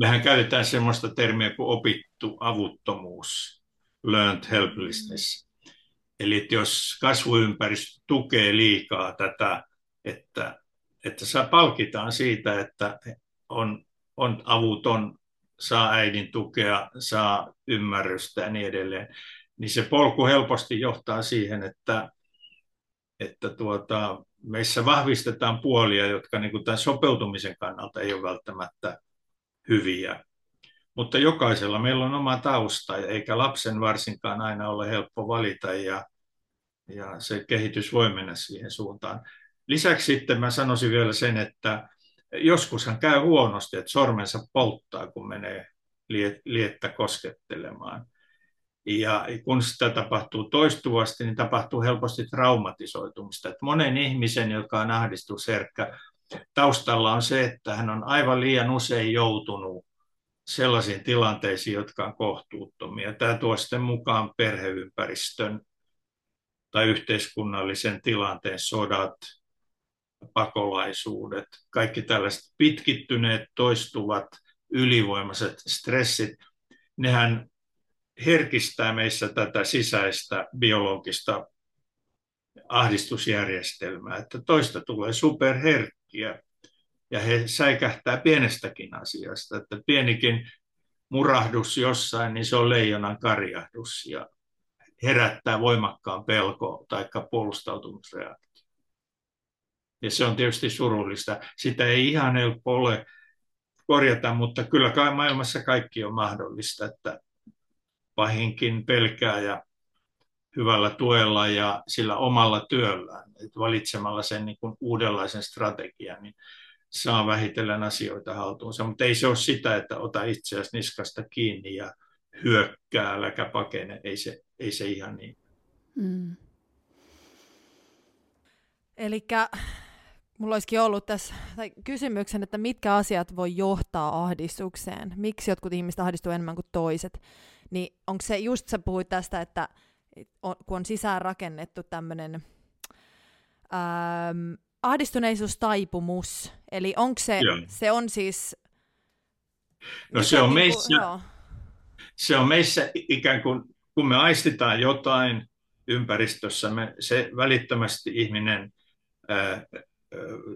Mehän käytetään sellaista termiä kuin opittu avuttomuus, learned helplessness. Mm. Eli että jos kasvuympäristö tukee liikaa tätä, että, että saa palkitaan siitä, että on, on avuton, saa äidin tukea, saa ymmärrystä ja niin edelleen, niin se polku helposti johtaa siihen, että että tuota, meissä vahvistetaan puolia, jotka niin kuin tämän sopeutumisen kannalta ei ole välttämättä hyviä. Mutta jokaisella meillä on oma tausta, eikä lapsen varsinkaan aina ole helppo valita, ja, ja se kehitys voi mennä siihen suuntaan. Lisäksi sitten mä sanoisin vielä sen, että joskushan käy huonosti, että sormensa polttaa, kun menee liettä koskettelemaan. Ja kun sitä tapahtuu toistuvasti, niin tapahtuu helposti traumatisoitumista. Että monen ihmisen, joka on ahdistusherkkä, taustalla on se, että hän on aivan liian usein joutunut sellaisiin tilanteisiin, jotka on kohtuuttomia. Tämä tuo sitten mukaan perheympäristön tai yhteiskunnallisen tilanteen sodat, pakolaisuudet, kaikki tällaiset pitkittyneet, toistuvat, ylivoimaiset stressit, nehän herkistää meissä tätä sisäistä biologista ahdistusjärjestelmää, että toista tulee superherkkiä ja he säikähtää pienestäkin asiasta, että pienikin murahdus jossain, niin se on leijonan karjahdus ja herättää voimakkaan pelko tai puolustautumisreaktio. Ja se on tietysti surullista. Sitä ei ihan helppo ole korjata, mutta kyllä kai maailmassa kaikki on mahdollista, että pahinkin pelkää ja hyvällä tuella ja sillä omalla työllään, että valitsemalla sen niin kuin uudenlaisen strategian, niin saa vähitellen asioita haltuunsa. Mutta ei se ole sitä, että ota itseäsi niskasta kiinni ja hyökkää, äläkä pakene. Ei se, ei se ihan niin. Mm. Eli mulla olisikin ollut tässä tai kysymyksen, että mitkä asiat voi johtaa ahdistukseen? Miksi jotkut ihmiset ahdistuu enemmän kuin toiset? Niin onko se just, sä puhuit tästä, että on, kun on sisään rakennettu tämmöinen ähm, ahdistuneisuustaipumus, eli onko se, joo. se on siis... No se on, niin meissä, joo. se on meissä ikään kuin, kun me aistitaan jotain ympäristössämme, se välittömästi ihminen ää,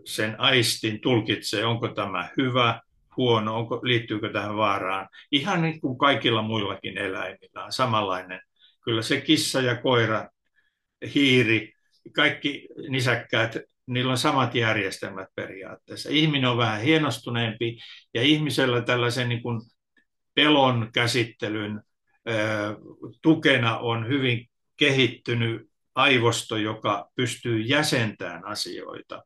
sen aistin tulkitsee, onko tämä hyvä huono, onko, liittyykö tähän vaaraan. Ihan niin kuin kaikilla muillakin eläimillä on samanlainen. Kyllä se kissa ja koira, hiiri, kaikki nisäkkäät, niillä on samat järjestelmät periaatteessa. Ihminen on vähän hienostuneempi ja ihmisellä tällaisen niin kuin pelon käsittelyn tukena on hyvin kehittynyt aivosto, joka pystyy jäsentämään asioita.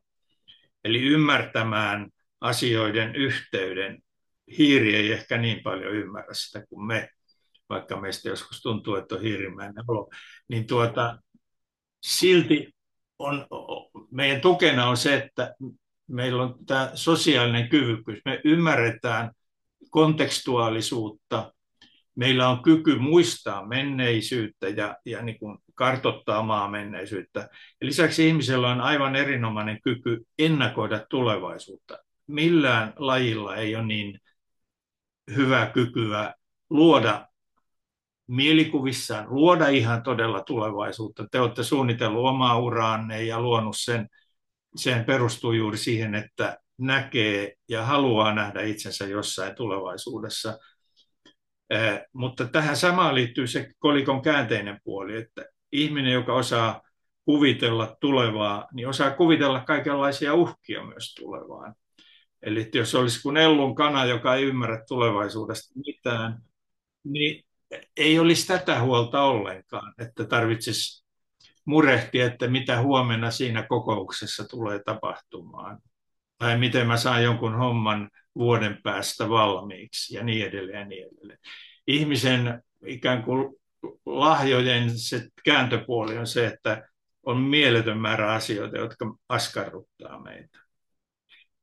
Eli ymmärtämään asioiden yhteyden. Hiiri ei ehkä niin paljon ymmärrä sitä kuin me, vaikka meistä joskus tuntuu, että on hiirimäinen olo. Niin tuota, silti on, meidän tukena on se, että meillä on tämä sosiaalinen kyvykkyys. Me ymmärretään kontekstuaalisuutta, meillä on kyky muistaa menneisyyttä ja, ja niin kuin kartottaa maa menneisyyttä. Ja lisäksi ihmisellä on aivan erinomainen kyky ennakoida tulevaisuutta. Millään lajilla ei ole niin hyvää kykyä luoda mielikuvissaan, luoda ihan todella tulevaisuutta. Te olette suunnitellut omaa uraanne ja luonut sen. Sen perustuu juuri siihen, että näkee ja haluaa nähdä itsensä jossain tulevaisuudessa. Eh, mutta tähän samaan liittyy se kolikon käänteinen puoli, että ihminen, joka osaa kuvitella tulevaa, niin osaa kuvitella kaikenlaisia uhkia myös tulevaan. Eli jos olisi kuin Ellun kana, joka ei ymmärrä tulevaisuudesta mitään, niin ei olisi tätä huolta ollenkaan, että tarvitsisi murehtia, että mitä huomenna siinä kokouksessa tulee tapahtumaan. Tai miten mä saan jonkun homman vuoden päästä valmiiksi ja niin edelleen ja niin edelleen. Ihmisen ikään kuin lahjojen se kääntöpuoli on se, että on mieletön määrä asioita, jotka askarruttaa meitä.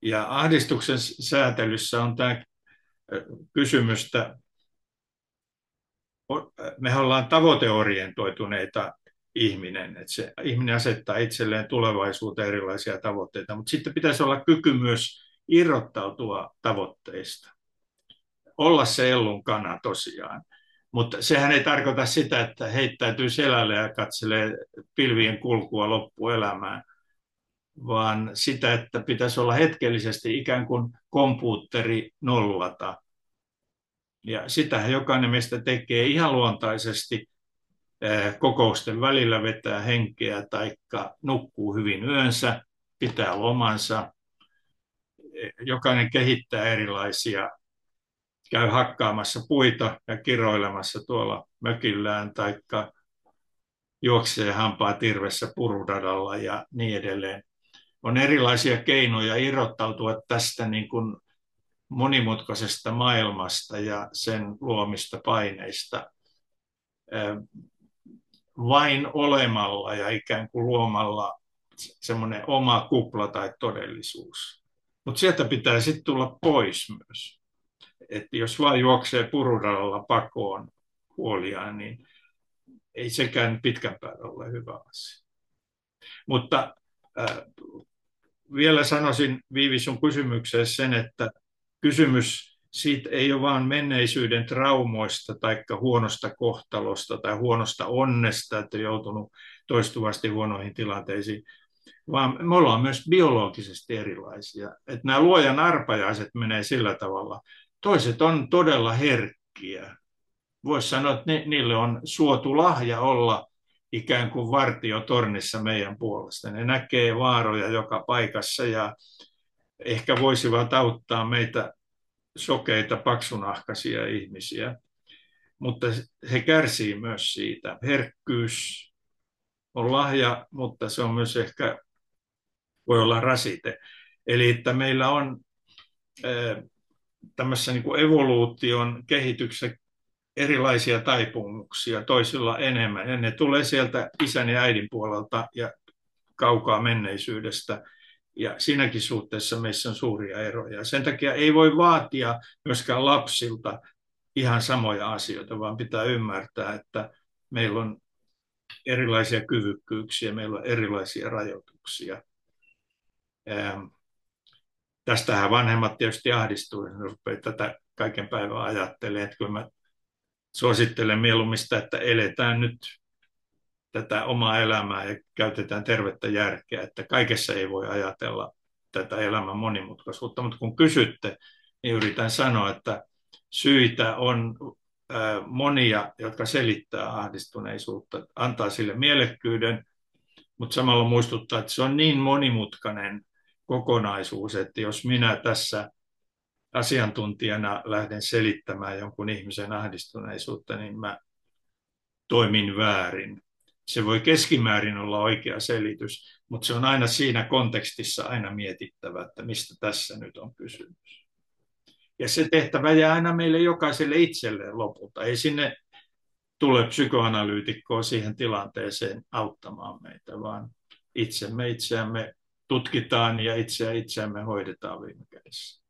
Ja ahdistuksen säätelyssä on tämä kysymystä, me ollaan tavoiteorientoituneita ihminen, että se ihminen asettaa itselleen tulevaisuuteen erilaisia tavoitteita, mutta sitten pitäisi olla kyky myös irrottautua tavoitteista. Olla se ellun kana tosiaan. Mutta sehän ei tarkoita sitä, että heittäytyy selälle ja katselee pilvien kulkua loppuelämään, vaan sitä, että pitäisi olla hetkellisesti ikään kuin kompuutteri nollata. Ja sitä jokainen meistä tekee ihan luontaisesti eh, kokousten välillä vetää henkeä tai nukkuu hyvin yönsä, pitää lomansa. Jokainen kehittää erilaisia käy hakkaamassa puita ja kiroilemassa tuolla mökillään, taikka juoksee hampaa tirvessä purudadalla ja niin edelleen. On erilaisia keinoja irrottautua tästä niin kuin monimutkaisesta maailmasta ja sen luomista paineista vain olemalla ja ikään kuin luomalla semmoinen oma kupla tai todellisuus. Mutta sieltä pitää sitten tulla pois myös että jos vain juoksee purudalla pakoon kuoliaan, niin ei sekään pitkän päällä ole hyvä asia. Mutta äh, vielä sanoisin Viivi sun kysymykseen sen, että kysymys siitä ei ole vain menneisyyden traumoista tai huonosta kohtalosta tai huonosta onnesta, että joutunut toistuvasti huonoihin tilanteisiin, vaan me ollaan myös biologisesti erilaisia. Että nämä luojan arpajaiset menee sillä tavalla, Toiset on todella herkkiä. Voisi sanoa, että ni, niille on suotu lahja olla ikään kuin vartiotornissa meidän puolesta. Ne näkee vaaroja joka paikassa ja ehkä voisivat auttaa meitä sokeita, paksunahkaisia ihmisiä. Mutta he kärsii myös siitä. Herkkyys on lahja, mutta se on myös ehkä, voi olla rasite. Eli että meillä on tämmöisessä niin kuin evoluution kehityksessä erilaisia taipumuksia, toisilla enemmän. Ja ne tulee sieltä isän ja äidin puolelta ja kaukaa menneisyydestä. Ja siinäkin suhteessa meissä on suuria eroja. Sen takia ei voi vaatia myöskään lapsilta ihan samoja asioita, vaan pitää ymmärtää, että meillä on erilaisia kyvykkyyksiä, meillä on erilaisia rajoituksia tästähän vanhemmat tietysti ahdistuu, jos rupeaa tätä kaiken päivän ajattelemaan, että kyllä mä suosittelen mieluummin että eletään nyt tätä omaa elämää ja käytetään tervettä järkeä, että kaikessa ei voi ajatella tätä elämän monimutkaisuutta, mutta kun kysytte, niin yritän sanoa, että syitä on monia, jotka selittää ahdistuneisuutta, antaa sille mielekkyyden, mutta samalla muistuttaa, että se on niin monimutkainen kokonaisuus, että jos minä tässä asiantuntijana lähden selittämään jonkun ihmisen ahdistuneisuutta, niin mä toimin väärin. Se voi keskimäärin olla oikea selitys, mutta se on aina siinä kontekstissa aina mietittävä, että mistä tässä nyt on kysymys. Ja se tehtävä jää aina meille jokaiselle itselleen lopulta. Ei sinne tule psykoanalyytikkoa siihen tilanteeseen auttamaan meitä, vaan itsemme itseämme tutkitaan ja itseä itseämme hoidetaan viime kädessä.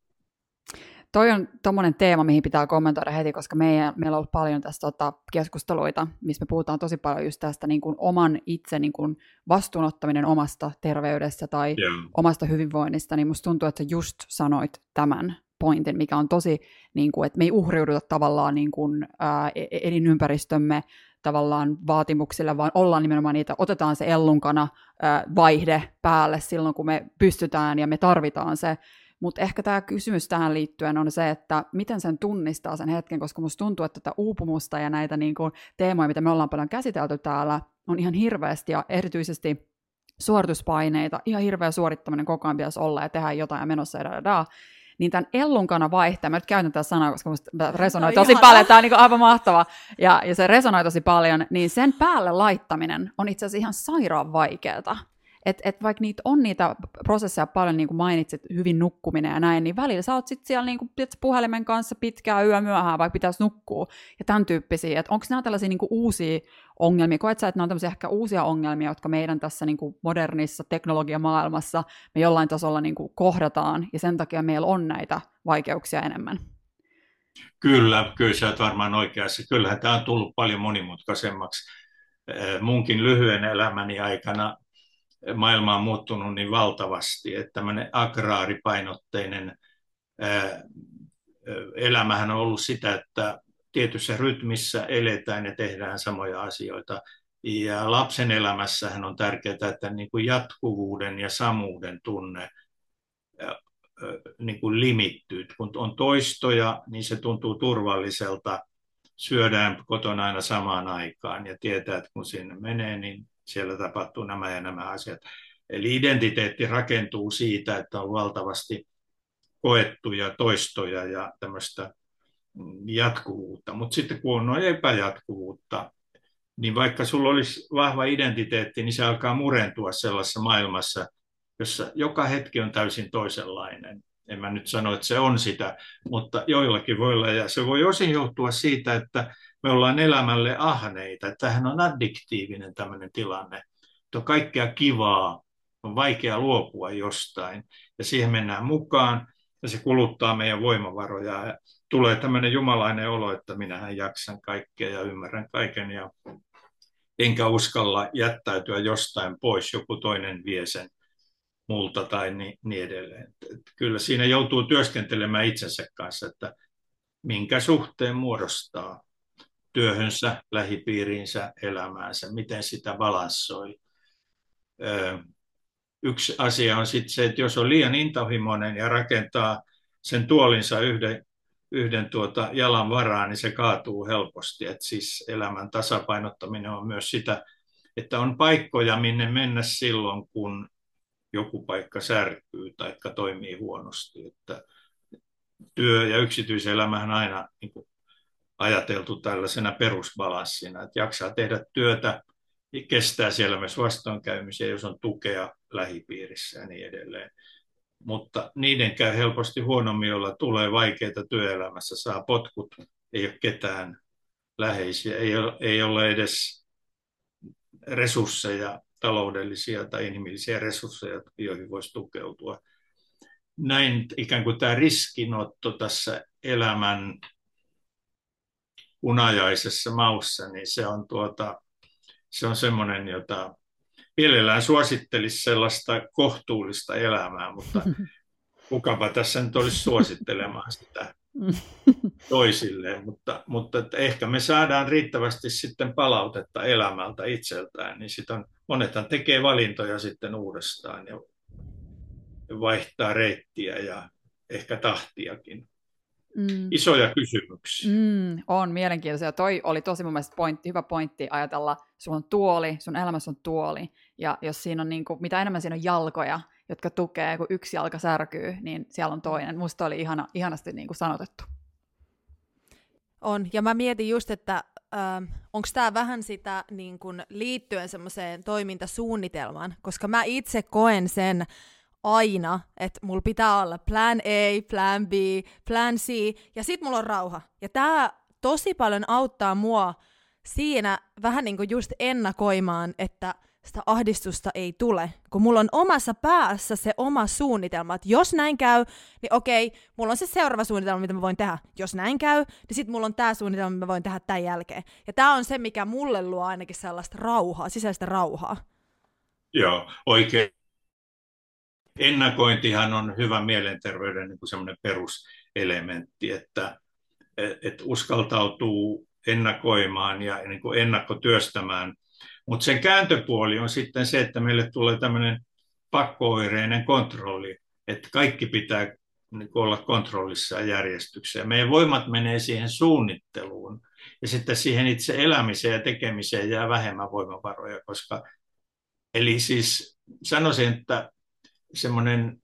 Toi on tommonen teema, mihin pitää kommentoida heti, koska meidän, meillä on ollut paljon tästä tota, keskusteluita, missä me puhutaan tosi paljon just tästä niin kuin oman itse niin kuin vastuunottaminen omasta terveydestä tai yeah. omasta hyvinvoinnista, niin musta tuntuu, että sä just sanoit tämän pointin, mikä on tosi, niin kuin, että me ei uhriuduta tavallaan niin kuin, ää, e-, e-, elinympäristömme tavallaan vaatimuksille, vaan ollaan nimenomaan niitä, otetaan se ellunkana ää, vaihde päälle silloin, kun me pystytään ja me tarvitaan se. Mutta ehkä tämä kysymys tähän liittyen on se, että miten sen tunnistaa sen hetken, koska musta tuntuu, että tätä uupumusta ja näitä niin kuin, teemoja, mitä me ollaan paljon käsitelty täällä, on ihan hirveästi ja erityisesti suorituspaineita, ihan hirveä suorittaminen koko ajan pitäisi olla ja tehdä jotain ja menossa ja da, da niin tämän ellunkana vaihteen, mä nyt käytän tätä sanaa, koska musta resonoi no, tosi ihana. paljon, tämä on niin aivan mahtava, ja, ja se resonoi tosi paljon, niin sen päälle laittaminen on itse asiassa ihan sairaan vaikeaa. Et, et vaikka niitä on niitä prosesseja paljon, niin kuin mainitsit, hyvin nukkuminen ja näin, niin välillä sä oot sit siellä niin kuin, puhelimen kanssa pitkään yö myöhään, vaikka pitäisi nukkua, ja tämän tyyppisiä. Että onko nämä tällaisia niin kuin, uusia ongelmia? Koet sä, että nämä on tämmöisiä ehkä uusia ongelmia, jotka meidän tässä niin kuin, modernissa teknologiamaailmassa me jollain tasolla niin kuin, kohdataan, ja sen takia meillä on näitä vaikeuksia enemmän? Kyllä, kyllä sä oot varmaan oikeassa. Kyllähän tämä on tullut paljon monimutkaisemmaksi. Munkin lyhyen elämäni aikana maailma on muuttunut niin valtavasti, että tämmöinen agraaripainotteinen elämähän on ollut sitä, että tietyssä rytmissä eletään ja tehdään samoja asioita. Ja lapsen elämässähän on tärkeää, että niin kuin jatkuvuuden ja samuuden tunne niin kuin limittyy. Kun on toistoja, niin se tuntuu turvalliselta. Syödään kotona aina samaan aikaan ja tietää, että kun sinne menee, niin siellä tapahtuu nämä ja nämä asiat. Eli identiteetti rakentuu siitä, että on valtavasti koettuja toistoja ja tämmöistä jatkuvuutta. Mutta sitten kun on epäjatkuvuutta, niin vaikka sulla olisi vahva identiteetti, niin se alkaa murentua sellaisessa maailmassa, jossa joka hetki on täysin toisenlainen. En mä nyt sano, että se on sitä, mutta joillakin voi olla. Ja se voi osin johtua siitä, että me ollaan elämälle ahneita. Tähän on addiktiivinen tämmöinen tilanne. Että on kaikkea kivaa, on vaikea luopua jostain. Ja siihen mennään mukaan ja se kuluttaa meidän voimavaroja. Ja tulee tämmöinen jumalainen olo, että minähän jaksan kaikkea ja ymmärrän kaiken ja enkä uskalla jättäytyä jostain pois, joku toinen vie sen multa tai niin edelleen. Että kyllä siinä joutuu työskentelemään itsensä kanssa, että minkä suhteen muodostaa työhönsä, lähipiiriinsä, elämäänsä, miten sitä balanssoi. Yksi asia on sitten se, että jos on liian intohimoinen ja rakentaa sen tuolinsa yhden, yhden tuota jalan varaan, niin se kaatuu helposti. Et siis elämän tasapainottaminen on myös sitä, että on paikkoja, minne mennä silloin, kun joku paikka särkyy tai toimii huonosti. Että työ- ja yksityiselämähän aina niin kuin ajateltu tällaisena perusbalanssina, että jaksaa tehdä työtä, kestää siellä myös vastoinkäymisiä, jos on tukea lähipiirissä ja niin edelleen. Mutta niiden käy helposti huonommin, joilla tulee vaikeita työelämässä, saa potkut, ei ole ketään läheisiä, ei ole, ei ole edes resursseja, taloudellisia tai inhimillisiä resursseja, joihin voisi tukeutua. Näin ikään kuin tämä riskinotto tässä elämän unajaisessa maussa, niin se on, tuota, se on semmoinen, jota mielellään suosittelisi sellaista kohtuullista elämää, mutta (laughs) kukapa tässä nyt olisi suosittelemaan sitä (laughs) toisilleen, mutta, mutta että ehkä me saadaan riittävästi sitten palautetta elämältä itseltään, niin sit on, monethan tekee valintoja sitten uudestaan ja vaihtaa reittiä ja ehkä tahtiakin. Mm. Isoja kysymyksiä. Mm, on mielenkiintoisia. Toi oli tosi mun mielestä pointti, hyvä pointti ajatella, sun on tuoli, sun elämässä on tuoli, ja jos siinä on niin kuin, mitä enemmän siinä on jalkoja, jotka tukee, kun yksi jalka särkyy, niin siellä on toinen. Musta oli ihana, ihanasti niin kuin sanotettu. On, ja mä mietin just, että äh, onko tämä vähän sitä niin kun, liittyen semmoiseen toimintasuunnitelmaan, koska mä itse koen sen aina, että mulla pitää olla plan A, plan B, plan C, ja sit mulla on rauha. Ja tää tosi paljon auttaa mua siinä vähän niin kuin just ennakoimaan, että sitä ahdistusta ei tule, kun mulla on omassa päässä se oma suunnitelma, että jos näin käy, niin okei, mulla on se seuraava suunnitelma, mitä mä voin tehdä. Jos näin käy, niin sitten mulla on tämä suunnitelma, mitä mä voin tehdä tämän jälkeen. Ja tämä on se, mikä mulle luo ainakin sellaista rauhaa, sisäistä rauhaa. Joo, oikein. Ennakointihan on hyvä mielenterveyden niin semmoinen peruselementti, että, että uskaltautuu ennakoimaan ja niin kuin ennakkotyöstämään mutta sen kääntöpuoli on sitten se, että meille tulee tämmöinen pakkooireinen kontrolli, että kaikki pitää niin olla kontrollissa ja järjestyksessä. Meidän voimat menee siihen suunnitteluun ja sitten siihen itse elämiseen ja tekemiseen jää vähemmän voimavaroja, koska eli siis sanoisin, että semmoinen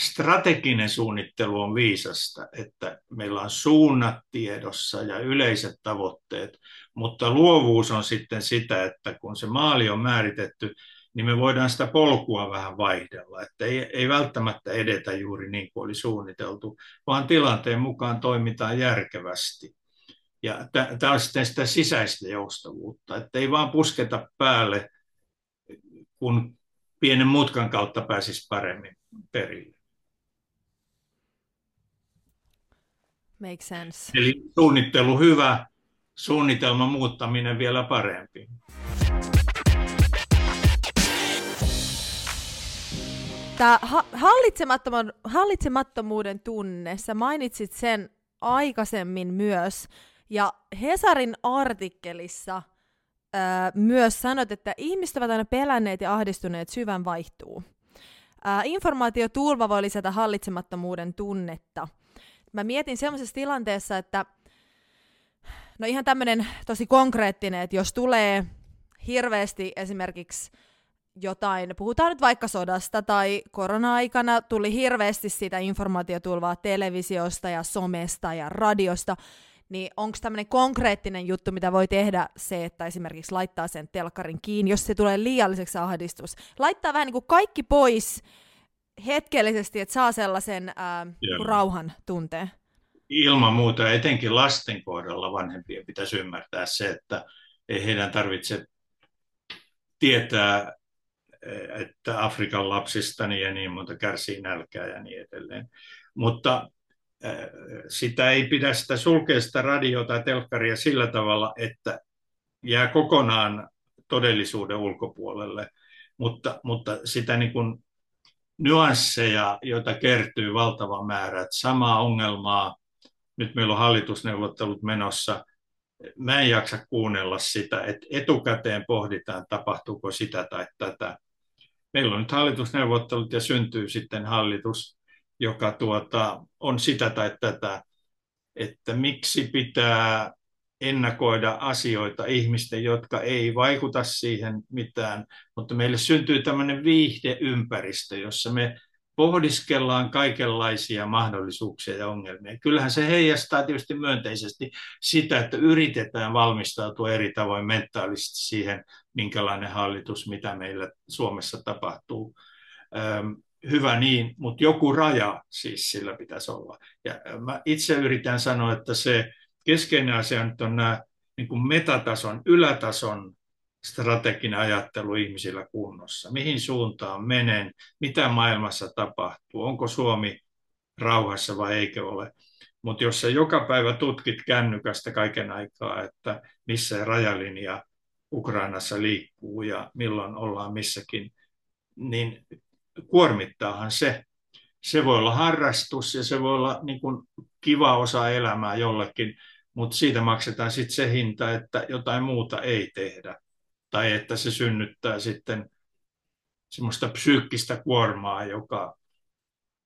strateginen suunnittelu on viisasta, että meillä on suunnat tiedossa ja yleiset tavoitteet, mutta luovuus on sitten sitä, että kun se maali on määritetty, niin me voidaan sitä polkua vähän vaihdella, että ei, ei välttämättä edetä juuri niin kuin oli suunniteltu, vaan tilanteen mukaan toimitaan järkevästi. Ja tämä on sitten sitä sisäistä joustavuutta, että ei vaan pusketa päälle, kun pienen mutkan kautta pääsisi paremmin perille. Make sense. Eli suunnittelu hyvä, suunnitelman muuttaminen vielä parempi. Tämä hallitsemattomuuden, hallitsemattomuuden tunne, sä mainitsit sen aikaisemmin myös, ja Hesarin artikkelissa ää, myös sanot, että ihmiset ovat aina pelänneet ja ahdistuneet, syvän vaihtuu. Ää, informaatiotulva voi lisätä hallitsemattomuuden tunnetta. Mä mietin semmoisessa tilanteessa, että No ihan tämmöinen tosi konkreettinen, että jos tulee hirveästi esimerkiksi jotain, puhutaan nyt vaikka sodasta tai korona-aikana tuli hirveästi sitä informaatiotulvaa televisiosta ja somesta ja radiosta, niin onko tämmöinen konkreettinen juttu, mitä voi tehdä se, että esimerkiksi laittaa sen telkkarin kiinni, jos se tulee liialliseksi ahdistus. Laittaa vähän niin kuin kaikki pois hetkellisesti, että saa sellaisen ää, rauhan tunteen ilman muuta, etenkin lasten kohdalla vanhempien pitäisi ymmärtää se, että ei heidän tarvitse tietää, että Afrikan lapsista niin ja niin monta kärsii nälkää ja niin edelleen. Mutta sitä ei pidä sitä sulkea sitä radiota tai telkkaria sillä tavalla, että jää kokonaan todellisuuden ulkopuolelle, mutta, mutta sitä niin kuin nyansseja, joita kertyy valtava määrä, että samaa ongelmaa nyt meillä on hallitusneuvottelut menossa. Mä en jaksa kuunnella sitä, että etukäteen pohditaan, tapahtuuko sitä tai tätä. Meillä on nyt hallitusneuvottelut ja syntyy sitten hallitus, joka tuota, on sitä tai tätä, että miksi pitää ennakoida asioita ihmisten, jotka ei vaikuta siihen mitään, mutta meille syntyy tämmöinen viihdeympäristö, jossa me pohdiskellaan kaikenlaisia mahdollisuuksia ja ongelmia. Kyllähän se heijastaa tietysti myönteisesti sitä, että yritetään valmistautua eri tavoin mentaalisesti siihen, minkälainen hallitus, mitä meillä Suomessa tapahtuu. Hyvä niin, mutta joku raja siis sillä pitäisi olla. Ja mä itse yritän sanoa, että se keskeinen asia nyt on nämä niin kuin metatason, ylätason strateginen ajattelu ihmisillä kunnossa. Mihin suuntaan menen, mitä maailmassa tapahtuu, onko Suomi rauhassa vai eikö ole. Mutta jos sä joka päivä tutkit kännykästä kaiken aikaa, että missä rajalinja Ukrainassa liikkuu ja milloin ollaan missäkin, niin kuormittaahan se. Se voi olla harrastus ja se voi olla niin kuin kiva osa elämää jollekin, mutta siitä maksetaan sitten se hinta, että jotain muuta ei tehdä tai että se synnyttää sitten semmoista psyykkistä kuormaa, joka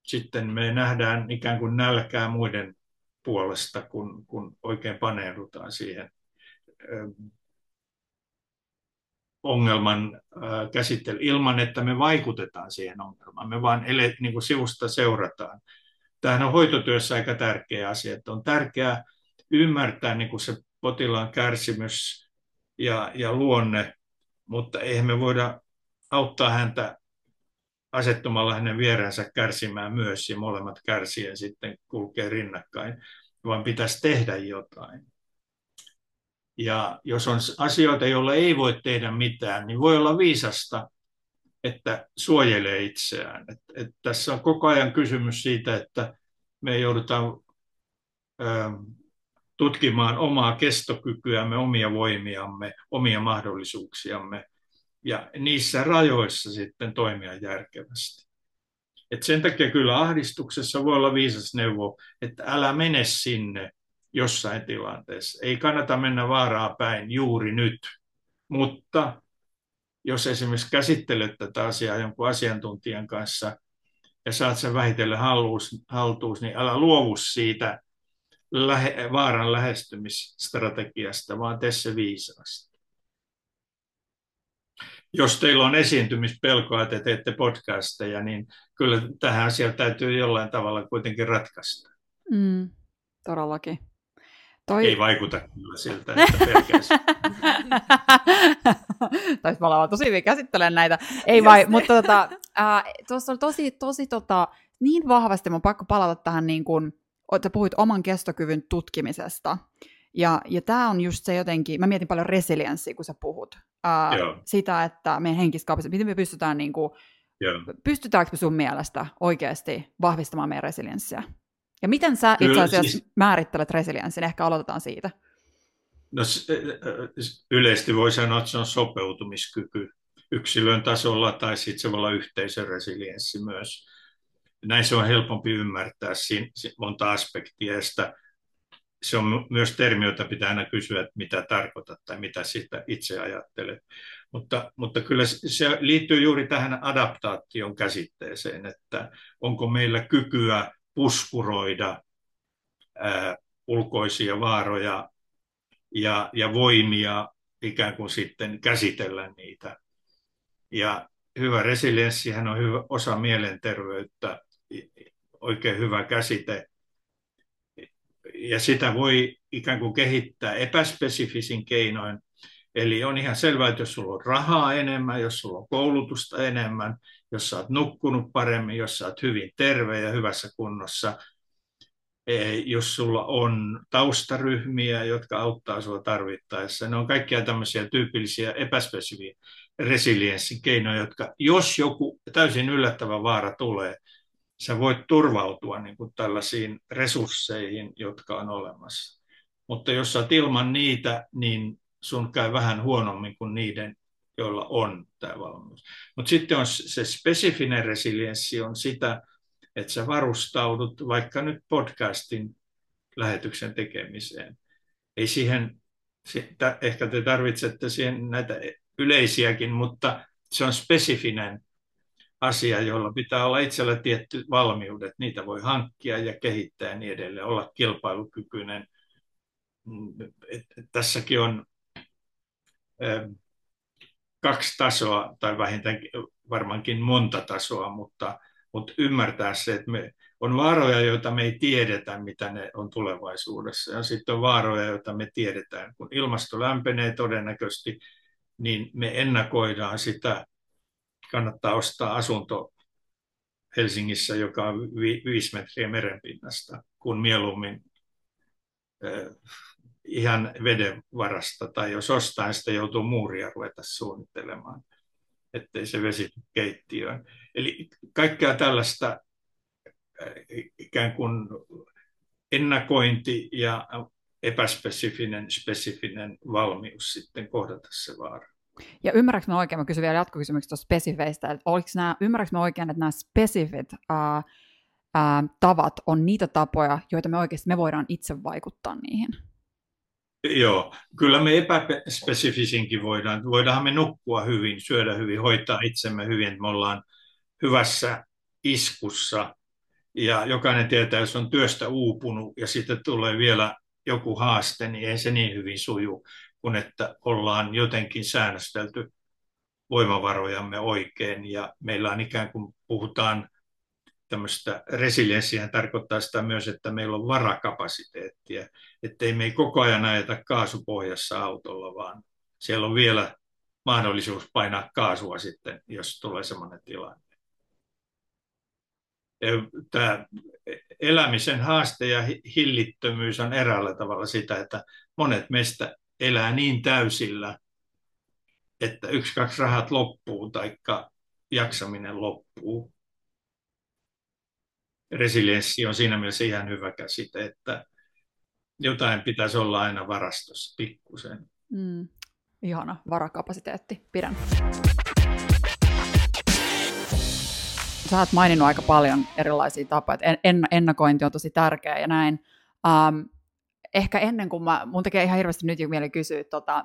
sitten me nähdään ikään kuin nälkää muiden puolesta, kun, kun oikein paneudutaan siihen ongelman käsittely ilman, että me vaikutetaan siihen ongelmaan. Me vaan ele, niin kuin sivusta seurataan. Tämähän on hoitotyössä aika tärkeä asia, että on tärkeää ymmärtää niin kuin se potilaan kärsimys ja, ja luonne, mutta eihän me voida auttaa häntä asettumalla hänen vierensä kärsimään myös ja molemmat kärsien sitten kulkee rinnakkain, vaan pitäisi tehdä jotain. Ja jos on asioita, joilla ei voi tehdä mitään, niin voi olla viisasta, että suojelee itseään. Et, et tässä on koko ajan kysymys siitä, että me joudutaan ö, tutkimaan omaa kestokykyämme, omia voimiamme, omia mahdollisuuksiamme ja niissä rajoissa sitten toimia järkevästi. Et sen takia kyllä ahdistuksessa voi olla viisas neuvo, että älä mene sinne jossain tilanteessa. Ei kannata mennä vaaraa päin juuri nyt, mutta jos esimerkiksi käsittelet tätä asiaa jonkun asiantuntijan kanssa ja saat sen vähitellen haltuus, niin älä luovu siitä lähe, vaaran lähestymisstrategiasta, vaan tee se viisaasti. Jos teillä on esiintymispelkoa, että teette podcasteja, niin kyllä tähän asiaan täytyy jollain tavalla kuitenkin ratkaista. Mm, todellakin. Toi... Ei vaikuta kyllä siltä, että (laughs) pelkästään. Taisi me ollaan tosi hyvin käsittelen näitä. Ei vai, mutta tota, äh, tuossa on tosi, tosi tota, niin vahvasti, mun pakko palata tähän niin kuin, että puhuit oman kestokyvyn tutkimisesta. Ja, ja tämä on just se jotenkin, mä mietin paljon resilienssiä, kun sä puhut. Äh, sitä, että meidän henkistä miten me pystytään, niin kuin, pystytäänkö me sun mielestä oikeasti vahvistamaan meidän resilienssiä? Ja miten sä itse asiassa siis... määrittelet resilienssin? Ehkä aloitetaan siitä. No, yleisesti voi sanoa, että se on sopeutumiskyky yksilön tasolla tai sitten se voi olla yhteisön resilienssi myös. Näin se on helpompi ymmärtää siinä monta aspektia. Sitä, se on myös termi, jota pitää aina kysyä, että mitä tarkoitat tai mitä sitä itse ajattelet. Mutta, mutta kyllä se liittyy juuri tähän adaptaation käsitteeseen, että onko meillä kykyä puskuroida ää, ulkoisia vaaroja ja, ja voimia ikään kuin sitten käsitellä niitä. Ja hyvä resilienssihän on hyvä osa mielenterveyttä, oikein hyvä käsite. Ja sitä voi ikään kuin kehittää epäspesifisin keinoin. Eli on ihan selvää, että jos sulla on rahaa enemmän, jos sulla on koulutusta enemmän, jos sä oot nukkunut paremmin, jos sä oot hyvin terve ja hyvässä kunnossa, e, jos sulla on taustaryhmiä, jotka auttaa sinua tarvittaessa. Ne on kaikkia tämmöisiä tyypillisiä epäspesifiä resilienssin keinoja, jotka jos joku täysin yllättävä vaara tulee, sä voit turvautua niin kuin tällaisiin resursseihin, jotka on olemassa. Mutta jos sä ilman niitä, niin sun käy vähän huonommin kuin niiden, joilla on tämä valmius. Mutta sitten on se spesifinen resilienssi on sitä, että sä varustaudut vaikka nyt podcastin lähetyksen tekemiseen. Ei siihen, ehkä te tarvitsette siihen näitä yleisiäkin, mutta se on spesifinen asia, jolla pitää olla itsellä tietty valmiudet. Niitä voi hankkia ja kehittää ja niin edelleen, olla kilpailukykyinen. Tässäkin on kaksi tasoa, tai vähintäänkin varmaankin monta tasoa, mutta, mutta ymmärtää se, että me, on vaaroja, joita me ei tiedetä, mitä ne on tulevaisuudessa, ja sitten on vaaroja, joita me tiedetään. Kun ilmasto lämpenee todennäköisesti, niin me ennakoidaan sitä, kannattaa ostaa asunto Helsingissä, joka on vi, viisi metriä merenpinnasta, kun mieluummin ihan veden varasta, tai jos ostaa, niin sitä joutuu muuria ruveta suunnittelemaan, ettei se vesi keittiöön. Eli kaikkea tällaista äh, ikään kuin ennakointi ja epäspesifinen, spesifinen valmius sitten kohdata se vaara. Ja ymmärrätkö mä oikein, mä kysyn vielä jatkokysymyksestä tuosta spesifeistä, että nämä, ymmärrätkö mä oikein, että nämä spesifit uh, uh, tavat on niitä tapoja, joita me oikeasti me voidaan itse vaikuttaa niihin? Joo, kyllä me epäspesifisinkin voidaan. Voidaanhan me nukkua hyvin, syödä hyvin, hoitaa itsemme hyvin, että me ollaan hyvässä iskussa. Ja jokainen tietää, jos on työstä uupunut ja sitten tulee vielä joku haaste, niin ei se niin hyvin suju, kun että ollaan jotenkin säännöstelty voimavarojamme oikein. Ja meillä on ikään kuin puhutaan tämmöistä resilienssiä tarkoittaa sitä myös, että meillä on varakapasiteettia, ettei me ei koko ajan ajeta kaasupohjassa autolla, vaan siellä on vielä mahdollisuus painaa kaasua sitten, jos tulee sellainen tilanne. Tämä elämisen haaste ja hillittömyys on eräällä tavalla sitä, että monet meistä elää niin täysillä, että yksi, kaksi rahat loppuu tai jaksaminen loppuu. Resilienssi on siinä mielessä ihan hyvä käsite, että jotain pitäisi olla aina varastossa pikkusen. Mm. Ihana varakapasiteetti, pidän. Sä oot maininnut aika paljon erilaisia tapoja, että ennakointi on tosi tärkeä ja näin. Um, ehkä ennen kuin mä, mun tekee ihan hirveästi nyt jo mieli kysyä, tota,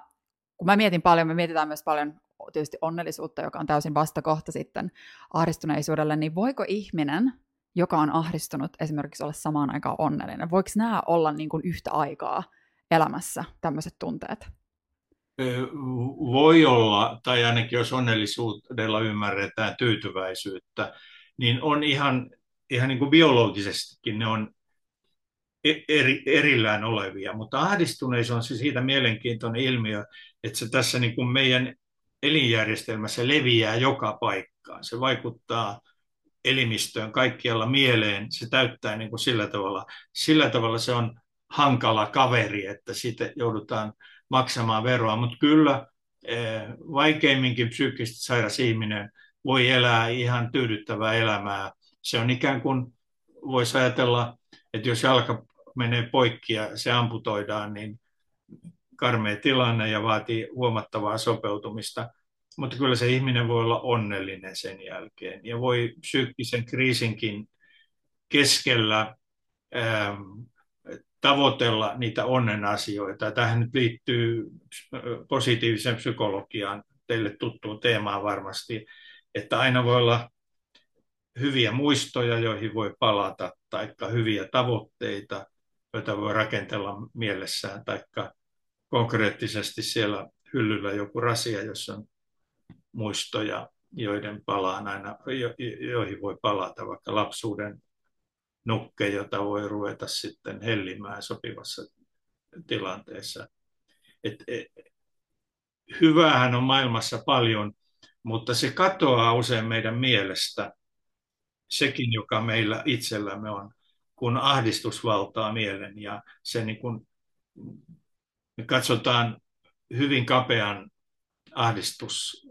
kun mä mietin paljon, me mietitään myös paljon tietysti onnellisuutta, joka on täysin vastakohta sitten ahdistuneisuudelle, niin voiko ihminen, joka on ahdistunut, esimerkiksi olla samaan aikaan onnellinen? Voiko nämä olla niin kuin yhtä aikaa elämässä, tämmöiset tunteet? Voi olla, tai ainakin jos onnellisuudella ymmärretään tyytyväisyyttä, niin on ihan, ihan niin kuin biologisestikin ne on e-, eri, erillään olevia, mutta ahdistuneisuus on se siitä mielenkiintoinen ilmiö, että se tässä niin kuin meidän elinjärjestelmässä leviää joka paikkaan. Se vaikuttaa elimistöön kaikkialla mieleen, se täyttää niin kuin sillä tavalla. Sillä tavalla se on hankala kaveri, että siitä joudutaan maksamaan veroa, mutta kyllä eh, vaikeimminkin psyykkisesti sairas ihminen voi elää ihan tyydyttävää elämää. Se on ikään kuin, voisi ajatella, että jos jalka menee poikki ja se amputoidaan, niin karmea tilanne ja vaatii huomattavaa sopeutumista. Mutta kyllä se ihminen voi olla onnellinen sen jälkeen ja voi psyykkisen kriisinkin keskellä ähm, tavoitella niitä onnen asioita. Tähän nyt liittyy positiivisen psykologiaan, teille tuttuun teemaan varmasti, että aina voi olla hyviä muistoja, joihin voi palata, tai hyviä tavoitteita, joita voi rakentella mielessään, tai konkreettisesti siellä hyllyllä joku rasia, jossa on muistoja, joiden palaan aina, jo, joihin voi palata, vaikka lapsuuden nukke, jota voi ruveta sitten hellimään sopivassa tilanteessa. Et, et, hyvähän on maailmassa paljon, mutta se katoaa usein meidän mielestä, sekin, joka meillä itsellämme on, kun ahdistus valtaa mielen ja se niin kun, me katsotaan hyvin kapean ahdistus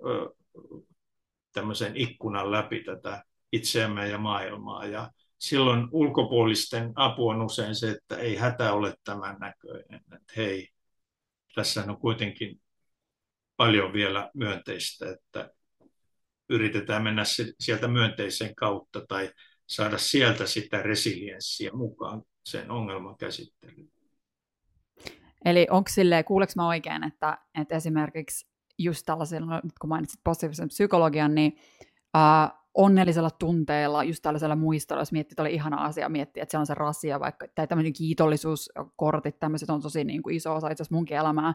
tämmöisen ikkunan läpi tätä itseämme ja maailmaa. Ja silloin ulkopuolisten apu on usein se, että ei hätä ole tämän näköinen. Että hei, tässä on kuitenkin paljon vielä myönteistä, että yritetään mennä sieltä myönteisen kautta tai saada sieltä sitä resilienssiä mukaan sen ongelman käsittelyyn. Eli onko silleen, kuuleks mä oikein, että, että esimerkiksi just tällaisella, kun mainitsit positiivisen psykologian, niin uh, onnellisella tunteella, just tällaisella muistolla, jos miettii, että oli ihana asia miettiä, että se on se rasia, vaikka, tai tämmöinen kiitollisuuskortit, tämmöiset on tosi niin kuin iso osa itse asiassa munkin elämää,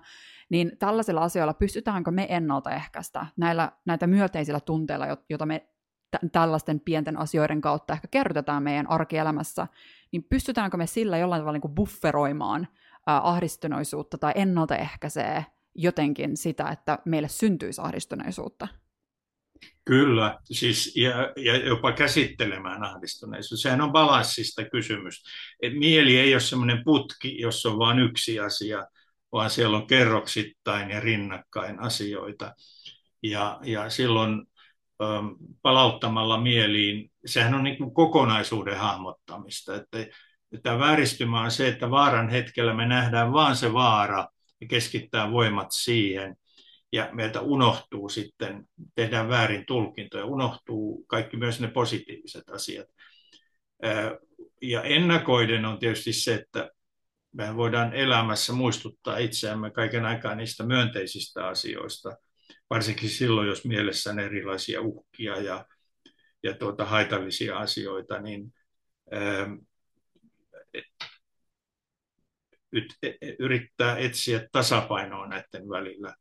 niin tällaisilla asioilla pystytäänkö me ennaltaehkäistä näillä, näitä myönteisillä tunteilla, joita me t- tällaisten pienten asioiden kautta ehkä kerrotetaan meidän arkielämässä, niin pystytäänkö me sillä jollain tavalla niin kuin bufferoimaan äh, ahdistuneisuutta tai ennaltaehkäisee jotenkin sitä, että meille syntyisi ahdistuneisuutta? Kyllä, siis ja, ja jopa käsittelemään ahdistuneisuus. Sehän on balanssista kysymys. Et mieli ei ole semmoinen putki, jossa on vain yksi asia, vaan siellä on kerroksittain ja rinnakkain asioita. Ja, ja silloin ähm, palauttamalla mieliin, sehän on niin kuin kokonaisuuden hahmottamista. Että, tämä vääristymä on se, että vaaran hetkellä me nähdään vain se vaara ja keskittää voimat siihen ja meiltä unohtuu sitten, tehdään väärin tulkintoja, unohtuu kaikki myös ne positiiviset asiat. Ja ennakoiden on tietysti se, että me voidaan elämässä muistuttaa itseämme kaiken aikaa niistä myönteisistä asioista, varsinkin silloin, jos mielessä on erilaisia uhkia ja, ja tuota, haitallisia asioita, niin yrittää etsiä tasapainoa näiden välillä.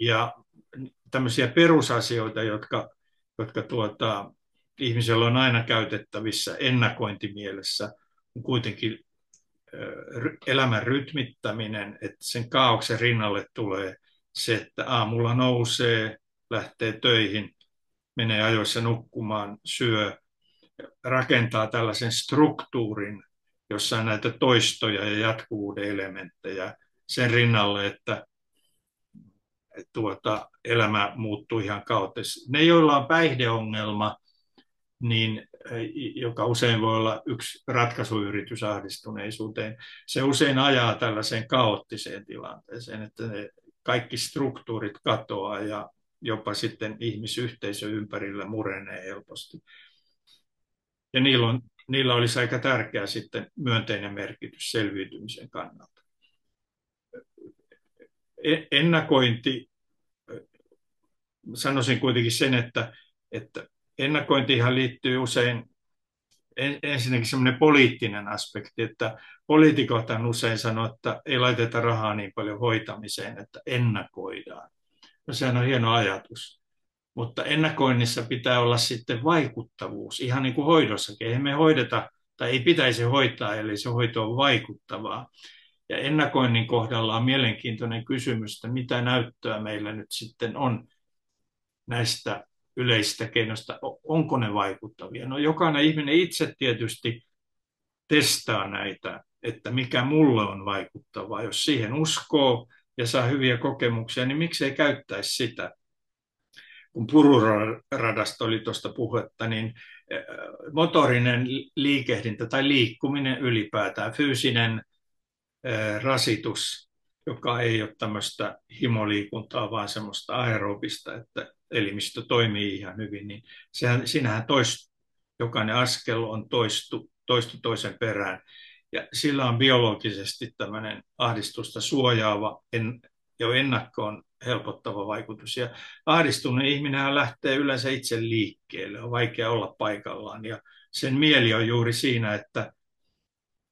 Ja tämmöisiä perusasioita, jotka, jotka tuota, ihmisellä on aina käytettävissä ennakointimielessä, on kuitenkin elämän rytmittäminen, että sen kaauksen rinnalle tulee se, että aamulla nousee, lähtee töihin, menee ajoissa nukkumaan, syö, rakentaa tällaisen struktuurin, jossa on näitä toistoja ja jatkuvuuden elementtejä. sen rinnalle, että tuota, elämä muuttuu ihan kaoottisesti. Ne, joilla on päihdeongelma, niin, joka usein voi olla yksi ratkaisuyritys ahdistuneisuuteen, se usein ajaa tällaiseen kaoottiseen tilanteeseen, että ne kaikki struktuurit katoaa ja jopa sitten ihmisyhteisö ympärillä murenee helposti. Ja niillä, on, niillä olisi aika tärkeä sitten myönteinen merkitys selviytymisen kannalta. E-, ennakointi, sanoisin kuitenkin sen, että, että ennakointihan liittyy usein ensinnäkin semmoinen poliittinen aspekti, että poliitikot usein sanoo, että ei laiteta rahaa niin paljon hoitamiseen, että ennakoidaan. No sehän on hieno ajatus. Mutta ennakoinnissa pitää olla sitten vaikuttavuus, ihan niin kuin hoidossakin. Eihän me hoideta, tai ei pitäisi hoitaa, eli se hoito on vaikuttavaa. Ja ennakoinnin kohdalla on mielenkiintoinen kysymys, että mitä näyttöä meillä nyt sitten on näistä yleisistä keinoista, onko ne vaikuttavia. No jokainen ihminen itse tietysti testaa näitä, että mikä mulle on vaikuttavaa. Jos siihen uskoo ja saa hyviä kokemuksia, niin miksei käyttäisi sitä. Kun pururadasta oli tuosta puhetta, niin motorinen liikehdintä tai liikkuminen ylipäätään, fyysinen rasitus, joka ei ole tämmöistä himoliikuntaa, vaan semmoista aerobista, että elimistö toimii ihan hyvin, niin sehän, siinähän toist, jokainen askel on toistu, toistu toisen perään. Ja sillä on biologisesti tämmöinen ahdistusta suojaava, en, jo ennakkoon helpottava vaikutus. Ja ahdistunut ihminen lähtee yleensä itse liikkeelle, on vaikea olla paikallaan. Ja sen mieli on juuri siinä, että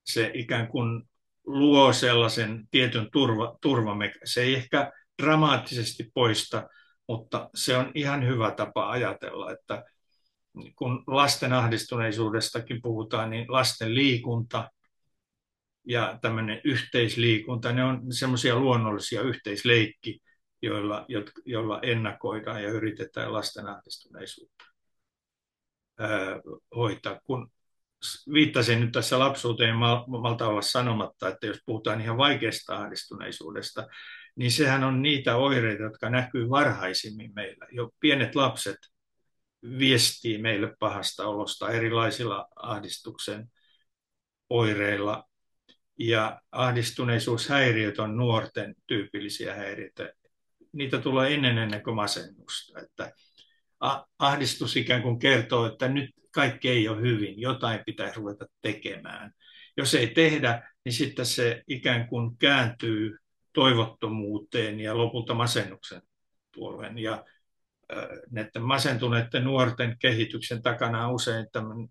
se ikään kuin luo sellaisen tietyn turva, turvamek- Se ei ehkä dramaattisesti poista, mutta se on ihan hyvä tapa ajatella, että kun lasten ahdistuneisuudestakin puhutaan, niin lasten liikunta ja tämmöinen yhteisliikunta, ne on semmoisia luonnollisia yhteisleikki, joilla, joilla ennakoidaan ja yritetään lasten ahdistuneisuutta hoitaa. Kun viittasin nyt tässä lapsuuteen, malta olla sanomatta, että jos puhutaan ihan vaikeasta ahdistuneisuudesta, niin sehän on niitä oireita, jotka näkyy varhaisimmin meillä. Jo pienet lapset viestii meille pahasta olosta erilaisilla ahdistuksen oireilla. Ja ahdistuneisuushäiriöt on nuorten tyypillisiä häiriöitä. Niitä tulee ennen ennen kuin masennusta. Että ahdistus ikään kuin kertoo, että nyt kaikki ei ole hyvin, jotain pitäisi ruveta tekemään. Jos ei tehdä, niin sitten se ikään kuin kääntyy toivottomuuteen ja lopulta masennuksen puoleen. Ja näiden masentuneiden nuorten kehityksen takana on usein tämmöinen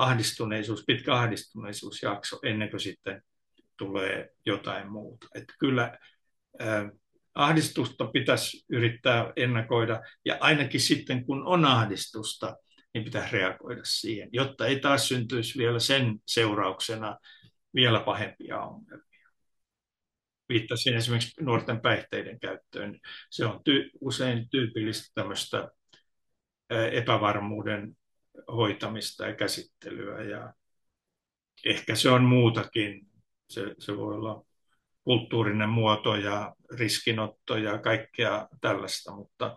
ahdistuneisuus, pitkä ahdistuneisuusjakso ennen kuin sitten tulee jotain muuta. Että kyllä ahdistusta pitäisi yrittää ennakoida ja ainakin sitten kun on ahdistusta, niin pitäisi reagoida siihen, jotta ei taas syntyisi vielä sen seurauksena vielä pahempia ongelmia viittasin esimerkiksi nuorten päihteiden käyttöön. Se on ty- usein tyypillistä tämmöistä epävarmuuden hoitamista ja käsittelyä ja ehkä se on muutakin. Se, se voi olla kulttuurinen muoto ja riskinotto ja kaikkea tällaista, mutta,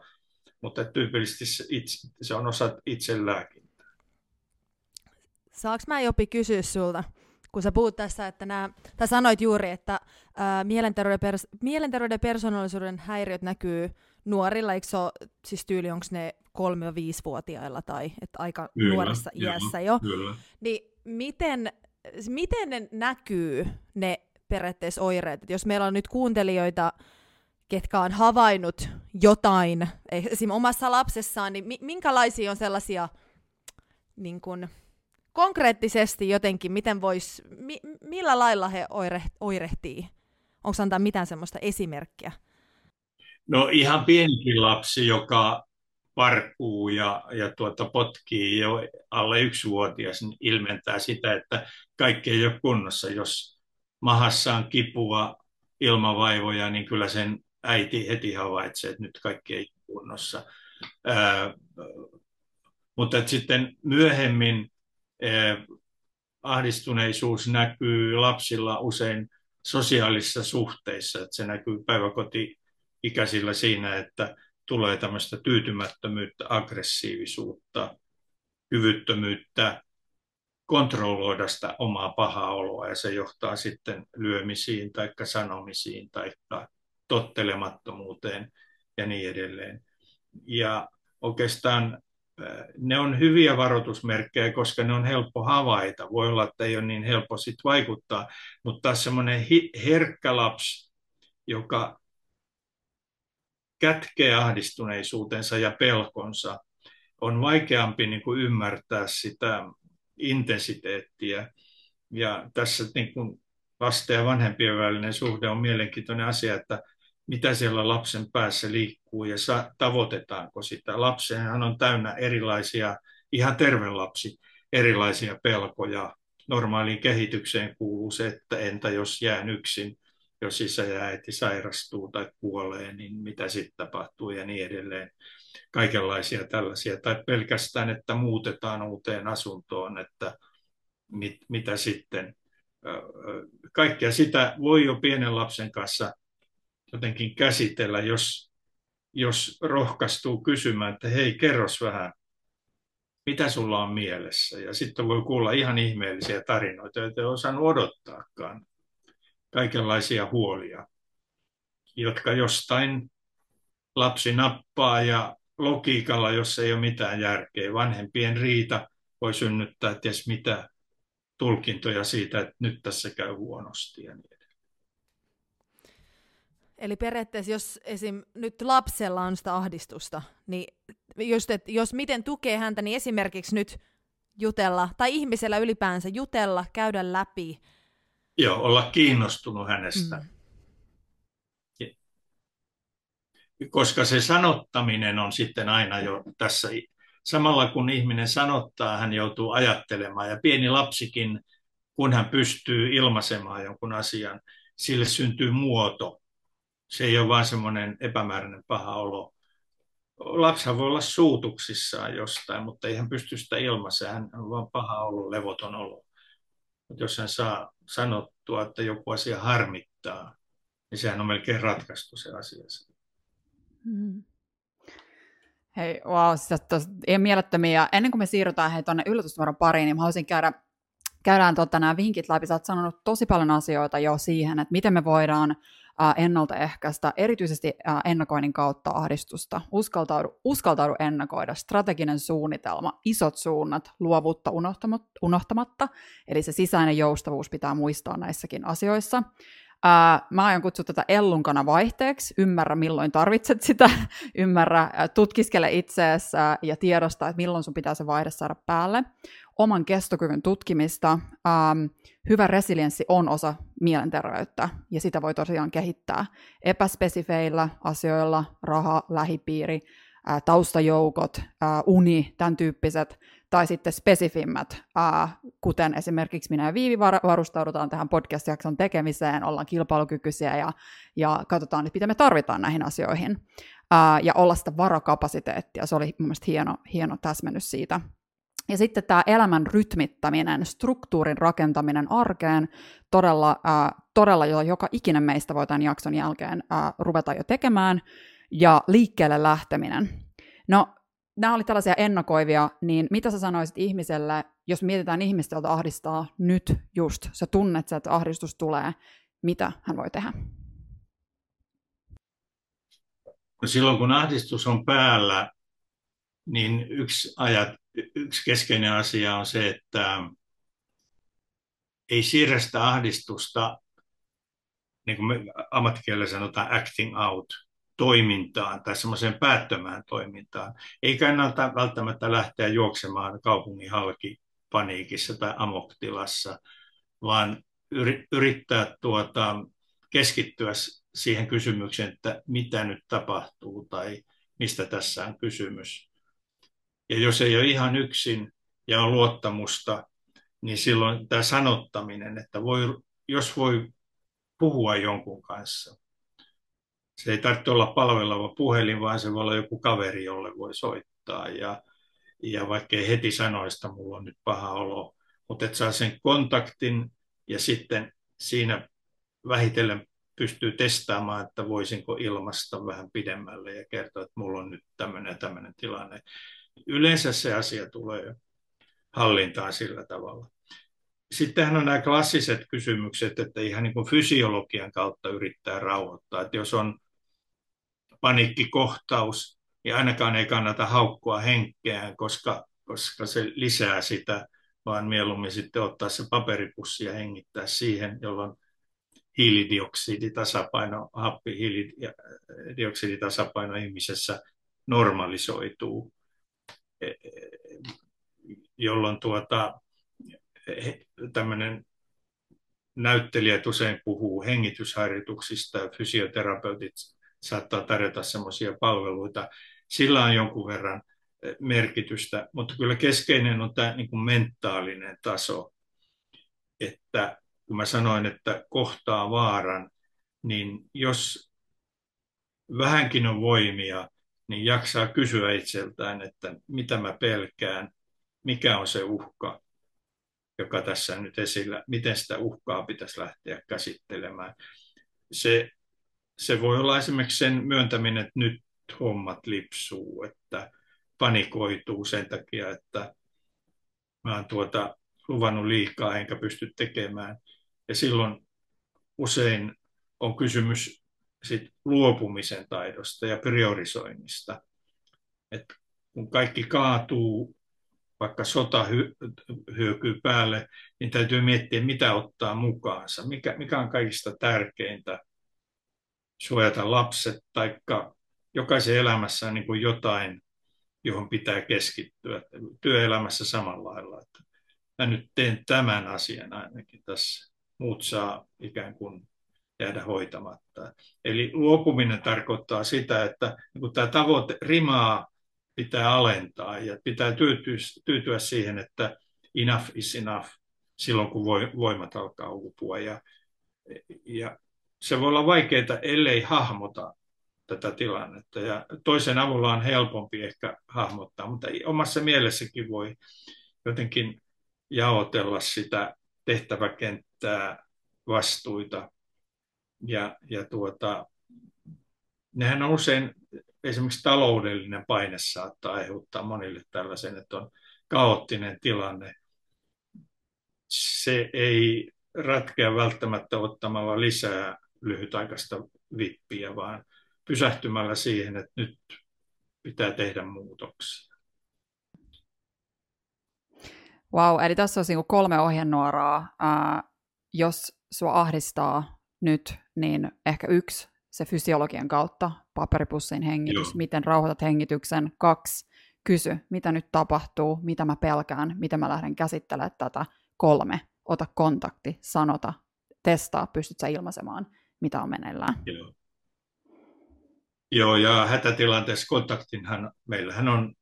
mutta tyypillisesti se, itse, se on osa itselääkintää. Saanko mä Jopi kysyä sulta? kun sä puhut tässä, että nämä, tai sanoit juuri, että ää, mielenterveyden, pers- mielenterveyden persoonallisuuden häiriöt näkyy nuorilla, eikö se ole, siis tyyli, onko ne 3-5-vuotiailla tai että aika kyllä, nuoressa kyllä, iässä jo, kyllä. niin miten, miten ne näkyy ne periaatteessa oireet, että jos meillä on nyt kuuntelijoita, ketkä on havainnut jotain esimerkiksi omassa lapsessaan, niin minkälaisia on sellaisia niin kun, konkreettisesti jotenkin, miten vois, mi, millä lailla he oire, oirehtii? Onko antaa mitään semmoista esimerkkiä? No ihan pienikin lapsi, joka parkuu ja, ja tuota, potkii jo alle yksivuotias, niin ilmentää sitä, että kaikki ei ole kunnossa. Jos mahassa on kipua, ilmavaivoja, niin kyllä sen äiti heti havaitsee, että nyt kaikki ei ole kunnossa. Ää, mutta sitten myöhemmin ahdistuneisuus näkyy lapsilla usein sosiaalisissa suhteissa. Että se näkyy päiväkoti-ikäisillä siinä, että tulee tämmöistä tyytymättömyyttä, aggressiivisuutta, kyvyttömyyttä kontrolloida sitä omaa pahaa oloa ja se johtaa sitten lyömisiin tai sanomisiin tai tottelemattomuuteen ja niin edelleen. Ja oikeastaan ne on hyviä varoitusmerkkejä, koska ne on helppo havaita. Voi olla, että ei ole niin helppo sit vaikuttaa, mutta taas semmoinen herkkä lapsi, joka kätkee ahdistuneisuutensa ja pelkonsa, on vaikeampi niin kuin ymmärtää sitä intensiteettiä. Ja tässä niin kuin lasten ja vanhempien välinen suhde on mielenkiintoinen asia, että mitä siellä lapsen päässä liikkuu ja tavoitetaanko sitä. Lapsenhan on täynnä erilaisia, ihan terve lapsi, erilaisia pelkoja. Normaaliin kehitykseen kuuluu se, että entä jos jään yksin, jos isä ja äiti sairastuu tai kuolee, niin mitä sitten tapahtuu ja niin edelleen. Kaikenlaisia tällaisia. Tai pelkästään, että muutetaan uuteen asuntoon, että mit, mitä sitten. Kaikkea sitä voi jo pienen lapsen kanssa jotenkin käsitellä, jos, jos rohkaistuu kysymään, että hei, kerros vähän, mitä sulla on mielessä. Ja sitten voi kuulla ihan ihmeellisiä tarinoita, joita ei osannut odottaakaan. Kaikenlaisia huolia, jotka jostain lapsi nappaa ja logiikalla, jos ei ole mitään järkeä. Vanhempien riita voi synnyttää ties mitä tulkintoja siitä, että nyt tässä käy huonosti ja niin Eli periaatteessa, jos esim. nyt lapsella on sitä ahdistusta, niin just, että jos miten tukee häntä, niin esimerkiksi nyt jutella, tai ihmisellä ylipäänsä jutella, käydä läpi. Joo, olla kiinnostunut hänestä. Mm. Koska se sanottaminen on sitten aina jo tässä, samalla kun ihminen sanottaa, hän joutuu ajattelemaan. Ja pieni lapsikin, kun hän pystyy ilmaisemaan jonkun asian, sille syntyy muoto se ei ole vain semmoinen epämääräinen paha olo. Lapsihan voi olla suutuksissaan jostain, mutta ei hän pysty sitä ilmaisemaan. Hän on vain paha olo, levoton olo. Mutta jos hän saa sanottua, että joku asia harmittaa, niin sehän on melkein ratkaistu se asia. Mm. Hei, wow, siis tos, ei mielettömiä. Ennen kuin me siirrytään hei tuonne yllätysnumeron pariin, niin mä haluaisin käydä, käydään tota, nämä vinkit läpi. Sä oot sanonut tosi paljon asioita jo siihen, että miten me voidaan ennaltaehkäistä, erityisesti ennakoinnin kautta ahdistusta. Uskaltaudu, uskaltaudu ennakoida, strateginen suunnitelma, isot suunnat, luovuutta unohtamatta, eli se sisäinen joustavuus pitää muistaa näissäkin asioissa. mä aion kutsua tätä ellunkana vaihteeksi, ymmärrä milloin tarvitset sitä, (laughs) ymmärrä, tutkiskele itseessä ja tiedosta, että milloin sun pitää se vaihde saada päälle oman kestokyvyn tutkimista. Ähm, hyvä resilienssi on osa mielenterveyttä ja sitä voi tosiaan kehittää epäspesifeillä asioilla, raha, lähipiiri, äh, taustajoukot, äh, uni, tämän tyyppiset, tai sitten spesifimmät, äh, kuten esimerkiksi minä ja Viivi varustaudutaan tähän podcast-jakson tekemiseen, ollaan kilpailukykyisiä ja, ja katsotaan, että mitä me tarvitaan näihin asioihin, äh, ja olla sitä varakapasiteettia. Se oli mun mielestä hieno, hieno täsmennys siitä. Ja sitten tämä elämän rytmittäminen, struktuurin rakentaminen arkeen, todella, äh, todella jo joka ikinen meistä voi tämän jakson jälkeen äh, ruveta jo tekemään, ja liikkeelle lähteminen. No, nämä oli tällaisia ennakoivia, niin mitä sä sanoisit ihmiselle, jos mietitään ihmistä, jolta ahdistaa nyt just, sä tunnet, että ahdistus tulee, mitä hän voi tehdä? Silloin kun ahdistus on päällä, niin yksi ajat, yksi keskeinen asia on se, että ei siirrä sitä ahdistusta, niin kuin ammattikielellä sanotaan acting out, toimintaan tai semmoiseen päättömään toimintaan. Ei kannata välttämättä lähteä juoksemaan kaupungin halki paniikissa tai amoktilassa, vaan yrittää tuota, keskittyä siihen kysymykseen, että mitä nyt tapahtuu tai mistä tässä on kysymys. Ja jos ei ole ihan yksin ja on luottamusta, niin silloin tämä sanottaminen, että voi, jos voi puhua jonkun kanssa. Se ei tarvitse olla palveleva puhelin, vaan se voi olla joku kaveri, jolle voi soittaa. Ja, ja vaikka ei heti sanoista, mulla on nyt paha olo, mutta että saa sen kontaktin ja sitten siinä vähitellen pystyy testaamaan, että voisinko ilmasta vähän pidemmälle ja kertoa, että mulla on nyt tämmöinen ja tämmöinen tilanne. Yleensä se asia tulee hallintaan sillä tavalla. Sittenhän on nämä klassiset kysymykset, että ihan niin kuin fysiologian kautta yrittää rauhoittaa. Että jos on paniikkikohtaus, niin ainakaan ei kannata haukkua henkeään, koska, koska se lisää sitä, vaan mieluummin sitten ottaa se paperipussi ja hengittää siihen, jolloin hiilidioksiditasapaino, happi hiilidioksiditasapaino ihmisessä normalisoituu, jolloin tuota, tämmöinen näyttelijät usein puhuu hengitysharjoituksista ja fysioterapeutit saattaa tarjota semmoisia palveluita. Sillä on jonkun verran e, merkitystä, mutta kyllä keskeinen on tämä niin kuin mentaalinen taso, että kun mä sanoin, että kohtaa vaaran, niin jos vähänkin on voimia, niin jaksaa kysyä itseltään, että mitä mä pelkään, mikä on se uhka, joka tässä nyt esillä, miten sitä uhkaa pitäisi lähteä käsittelemään. Se, se voi olla esimerkiksi sen myöntäminen, että nyt hommat lipsuu, että panikoituu sen takia, että mä oon tuota luvannut liikaa enkä pysty tekemään. Ja silloin usein on kysymys sit luopumisen taidosta ja priorisoinnista. Et kun kaikki kaatuu, vaikka sota hy- hyökyy päälle, niin täytyy miettiä, mitä ottaa mukaansa. Mikä, mikä on kaikista tärkeintä? Suojata lapset, tai jokaisen elämässä on niin jotain, johon pitää keskittyä. Työelämässä samalla lailla. Että mä nyt teen tämän asian ainakin tässä muut saa ikään kuin jäädä hoitamatta. Eli luopuminen tarkoittaa sitä, että kun tämä tavoite rimaa pitää alentaa ja pitää tyytyä, tyytyä siihen, että enough is enough silloin, kun voimat alkaa uupua. Ja, ja se voi olla vaikeaa, ellei hahmota tätä tilannetta. Ja toisen avulla on helpompi ehkä hahmottaa, mutta omassa mielessäkin voi jotenkin jaotella sitä tehtäväkenttää, vastuita. Ja, ja tuota, nehän on usein, esimerkiksi taloudellinen paine saattaa aiheuttaa monille tällaisen, että on kaoottinen tilanne. Se ei ratkea välttämättä ottamalla lisää lyhytaikaista vippiä, vaan pysähtymällä siihen, että nyt pitää tehdä muutoksia. Wow, eli tässä on niinku kolme ohjenuoraa. Jos sua ahdistaa nyt, niin ehkä yksi, se fysiologian kautta, paperipussin hengitys, Joo. miten rauhoitat hengityksen. Kaksi, kysy, mitä nyt tapahtuu, mitä mä pelkään, miten mä lähden käsittelemään tätä. Kolme, ota kontakti, sanota, testaa, pystyt sä ilmaisemaan, mitä on meneillään. Joo. Joo, ja hätätilanteessa kontaktinhan, meillähän on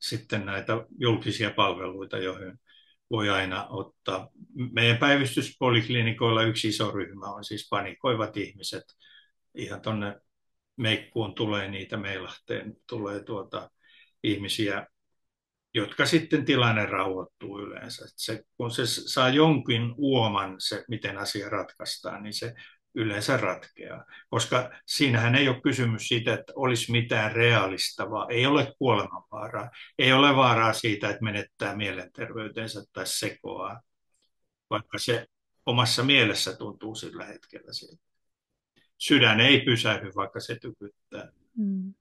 sitten näitä julkisia palveluita, joihin voi aina ottaa. Meidän päivystyspoliklinikoilla yksi iso ryhmä on siis panikoivat ihmiset. Ihan tuonne Meikkuun tulee niitä, Meilahteen tulee tuota ihmisiä, jotka sitten tilanne rauhoittuu yleensä. Se, kun se saa jonkin uoman, se, miten asia ratkaistaan, niin se yleensä ratkeaa. Koska siinähän ei ole kysymys siitä, että olisi mitään realistavaa. Ei ole kuolemanvaaraa. Ei ole vaaraa siitä, että menettää mielenterveytensä tai sekoaa, vaikka se omassa mielessä tuntuu sillä hetkellä siltä. Sydän ei pysähdy, vaikka se tykyttää. Mm.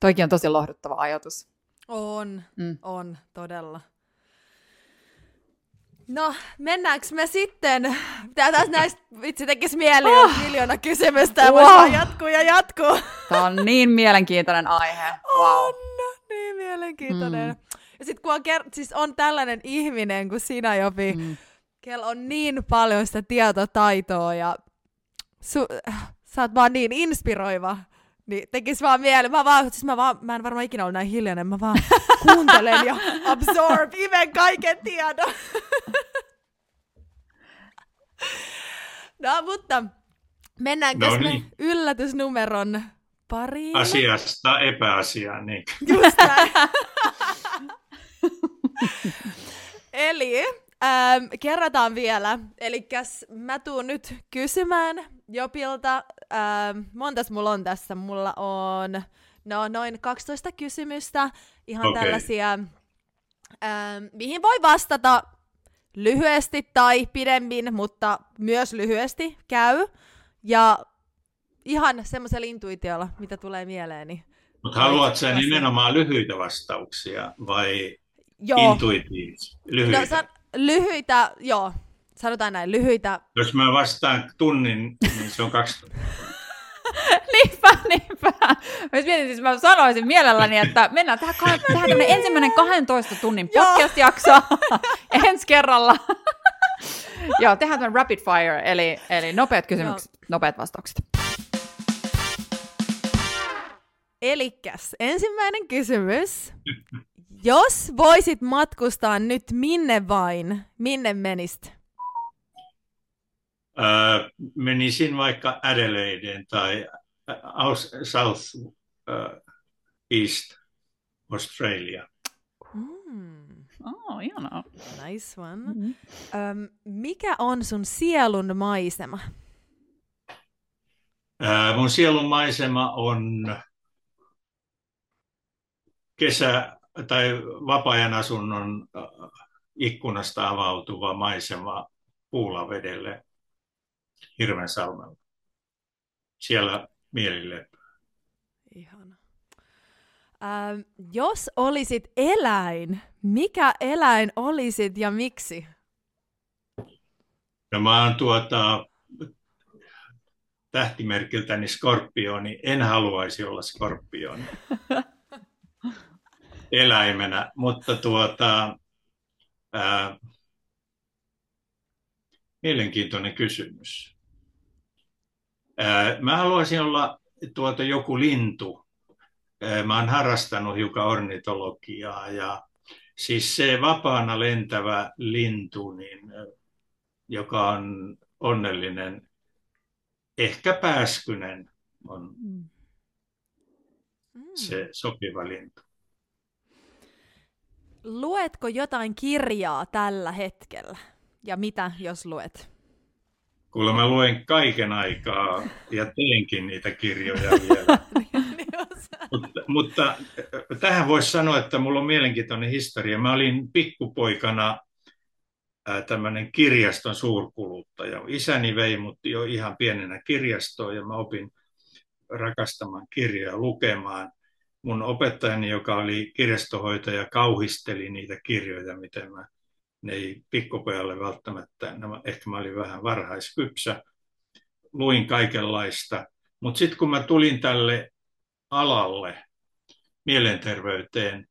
Toikin on tosi lohduttava ajatus. On, mm. on, todella. No, mennäänkö me sitten? Tää taas näistä vitsi tekisi mieli, oh. miljoona kysymystä ja wow. jatkuu ja jatkuu. Tämä on niin mielenkiintoinen aihe. Wow. On, niin mielenkiintoinen. Mm. Ja sitten kun on, ker- siis on tällainen ihminen kuin sinä, Jopi, mm. kello on niin paljon sitä tietotaitoa ja su- sä oot vaan niin inspiroiva niin tekis vaan mieli. Mä, vaan, siis mä, vaan, mä en varmaan ikinä ollut näin hiljainen. Mä vaan (laughs) kuuntelen ja absorb, imen kaiken tiedon. (laughs) no, mutta mennäänkö no niin. me yllätysnumeron pariin? Asiasta epäasiaan, niin. (laughs) Just Eli ähm, kerrataan vielä. Eli mä tuun nyt kysymään Jopilta. Ähm, montas mulla on tässä? Mulla on no, noin 12 kysymystä. Ihan Okei. tällaisia, ähm, mihin voi vastata lyhyesti tai pidemmin, mutta myös lyhyesti käy. Ja ihan semmoisella intuitiolla, mitä tulee mieleeni. Mutta haluat sä nimenomaan lyhyitä vastauksia vai Joo. intuitiivisia? Lyhyitä. No, san- lyhyitä, joo. Sanotaan näin, lyhyitä. Jos mä vastaan tunnin, niin se on kaksi (laughs) niinpä, niinpä. Mä mietin, siis mä sanoisin mielelläni, että mennään tähän, kah- (laughs) tähän ensimmäinen 12 tunnin Joo. podcast-jakso (laughs) ensi kerralla. Joo, tehdään tämmöinen rapid fire, eli, eli nopeat kysymykset, nopeat vastaukset. Elikäs, ensimmäinen kysymys. Jos voisit matkustaa nyt minne vain, minne menisit? Menisin vaikka Adelaideen tai Aus- South East Australia. Mm, Oh, ihanaa. nice one. Mm-hmm. Öm, mikä on sun sielun maisema? Öö, mun sielun maisema on kesä- tai vapaa-ajan asunnon ikkunasta avautuva maisema Puulavedelle Hirvensalmella. Siellä mielille. Ihana. Öm, jos olisit eläin, mikä eläin olisit ja miksi? No mä oon tuota, tähtimerkiltäni skorpioni. En haluaisi olla skorpioni (laughs) eläimenä, mutta tuota, ää, mielenkiintoinen kysymys. Mä haluaisin olla tuota joku lintu. Mä oon harrastanut hiukan ornitologiaa ja siis se vapaana lentävä lintu, niin joka on onnellinen, ehkä pääskynen on Mm. se sopiva lintu. Luetko jotain kirjaa tällä hetkellä? Ja mitä, jos luet? Kuulemma mä luen kaiken aikaa ja teenkin niitä kirjoja (laughs) vielä. mutta, mutta tähän voisi sanoa, että mulla on mielenkiintoinen historia. Mä olin pikkupoikana tämmöinen kirjaston suurkuluttaja. Isäni vei mut jo ihan pienenä kirjastoon ja mä opin rakastamaan kirjoja lukemaan. Mun opettajani, joka oli kirjastohoitaja, kauhisteli niitä kirjoja, miten mä, ne ei pikkupojalle välttämättä, nämä, ehkä mä olin vähän varhaiskypsä, luin kaikenlaista. Mutta sitten kun mä tulin tälle alalle, mielenterveyteen,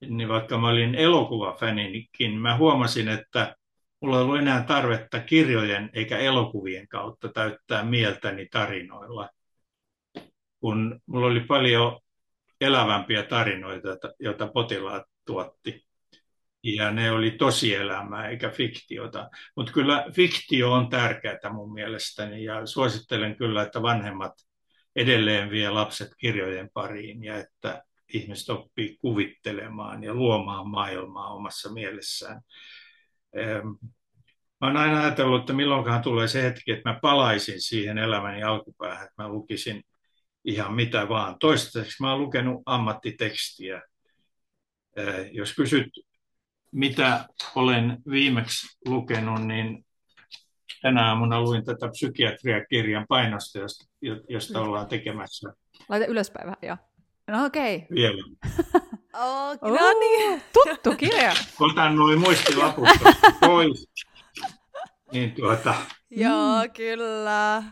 niin vaikka mä olin elokuvafänikin, mä huomasin, että mulla ei ollut enää tarvetta kirjojen eikä elokuvien kautta täyttää mieltäni tarinoilla. Kun mulla oli paljon elävämpiä tarinoita, joita potilaat tuotti. Ja ne oli tosielämää eikä fiktiota. Mutta kyllä fiktio on tärkeää mun mielestäni ja suosittelen kyllä, että vanhemmat edelleen vie lapset kirjojen pariin ja että ihmiset oppii kuvittelemaan ja luomaan maailmaa omassa mielessään. Mä olen aina ajatellut, että milloinkaan tulee se hetki, että mä palaisin siihen elämäni alkupäähän, että mä lukisin ihan mitä vaan. Toistaiseksi mä olen lukenut ammattitekstiä. Jos kysyt, mitä olen viimeksi lukenut, niin tänä aamuna luin tätä psykiatriakirjan painosta, josta, josta ollaan tekemässä. Laita ylöspäin vähän, joo. No okei. Okay. Vielä. (laughs) Okay, no niin. Tuttu kirja. (laughs) Otan noin muistilaput pois. Niin tuota, Joo, kyllä.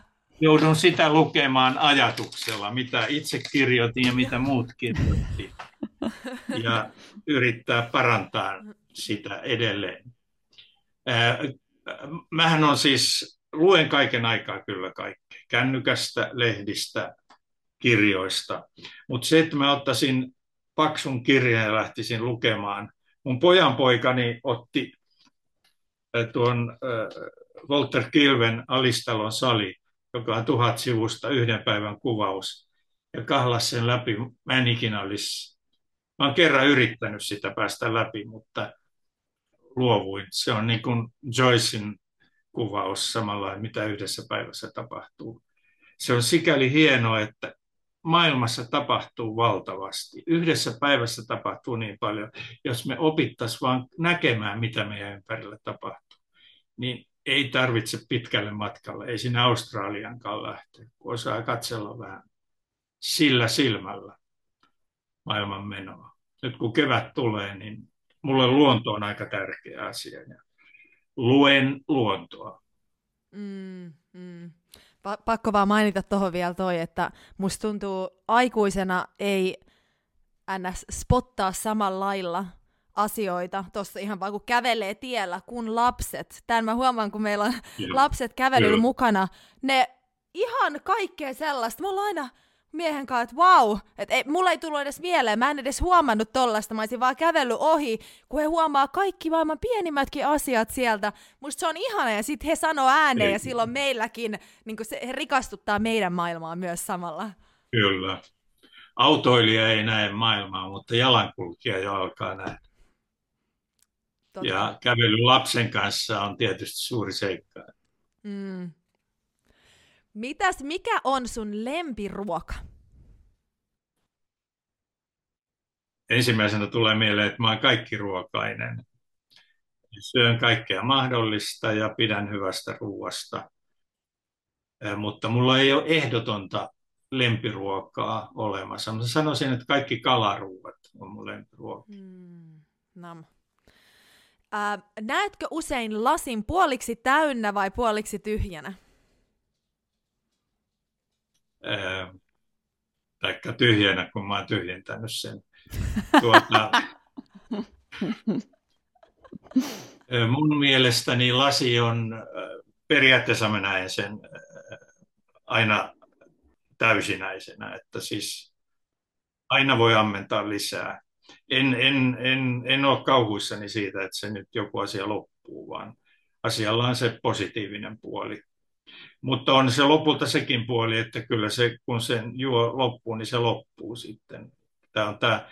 joudun sitä lukemaan ajatuksella, mitä itse kirjoitin ja mitä muut kirjoitti. Ja yrittää parantaa sitä edelleen. Mähän on siis, luen kaiken aikaa kyllä kaikkea. Kännykästä, lehdistä, kirjoista. Mutta se, että mä ottaisin paksun kirjan ja lähtisin lukemaan. Mun pojan poikani otti tuon Walter Kilven Alistalon sali, joka on tuhat sivusta yhden päivän kuvaus, ja kahlas sen läpi. Mä en ikinä olisi, mä oon kerran yrittänyt sitä päästä läpi, mutta luovuin. Se on niin kuin Joycein kuvaus samalla, mitä yhdessä päivässä tapahtuu. Se on sikäli hienoa, että maailmassa tapahtuu valtavasti. Yhdessä päivässä tapahtuu niin paljon. Jos me opittaisiin vaan näkemään, mitä meidän ympärillä tapahtuu, niin ei tarvitse pitkälle matkalle, ei sinne Australiankaan lähteä, kun osaa katsella vähän sillä silmällä maailman menoa. Nyt kun kevät tulee, niin mulle luonto on aika tärkeä asia. Ja luen luontoa. Mm, mm. Pa- pakko vaan mainita tuohon vielä toi, että musta tuntuu aikuisena ei ns. spottaa samalla lailla asioita tuossa ihan vaan kun kävelee tiellä, kun lapset. Tämän mä huomaan, kun meillä on Kyllä. lapset kävelyllä mukana. Ne ihan kaikkea sellaista. Me ollaan aina miehen kanssa, että vau, että ei, mulla ei tullut edes mieleen, mä en edes huomannut tollasta, mä olisin vaan kävellyt ohi, kun he huomaa kaikki maailman pienimmätkin asiat sieltä. Musta se on ihana, ja sitten he sanoo ääneen, ei. ja silloin meilläkin, niin se, he rikastuttaa meidän maailmaa myös samalla. Kyllä. Autoilija ei näe maailmaa, mutta jalankulkija jo alkaa nähdä. Totta. Ja kävely lapsen kanssa on tietysti suuri seikka. Mm. Mitäs, mikä on sun lempiruoka? Ensimmäisenä tulee mieleen, että mä oon kaikki ruokainen. Syön kaikkea mahdollista ja pidän hyvästä ruoasta. Mutta mulla ei ole ehdotonta lempiruokaa olemassa. Mä sanoisin, että kaikki kalaruuat on mun lempiruoka. Mm, nam. Äh, näetkö usein lasin puoliksi täynnä vai puoliksi tyhjänä? Taikka tyhjänä, kun mä oon tyhjentänyt sen. Tuota, (laughs) mun mielestäni lasi on, periaatteessa mä näen sen aina täysinäisenä, että siis aina voi ammentaa lisää. En, en, en, en ole kauhuissani siitä, että se nyt joku asia loppuu, vaan asialla on se positiivinen puoli. Mutta on se lopulta sekin puoli, että kyllä se, kun sen juo loppuu, niin se loppuu sitten. Tämä on tämä,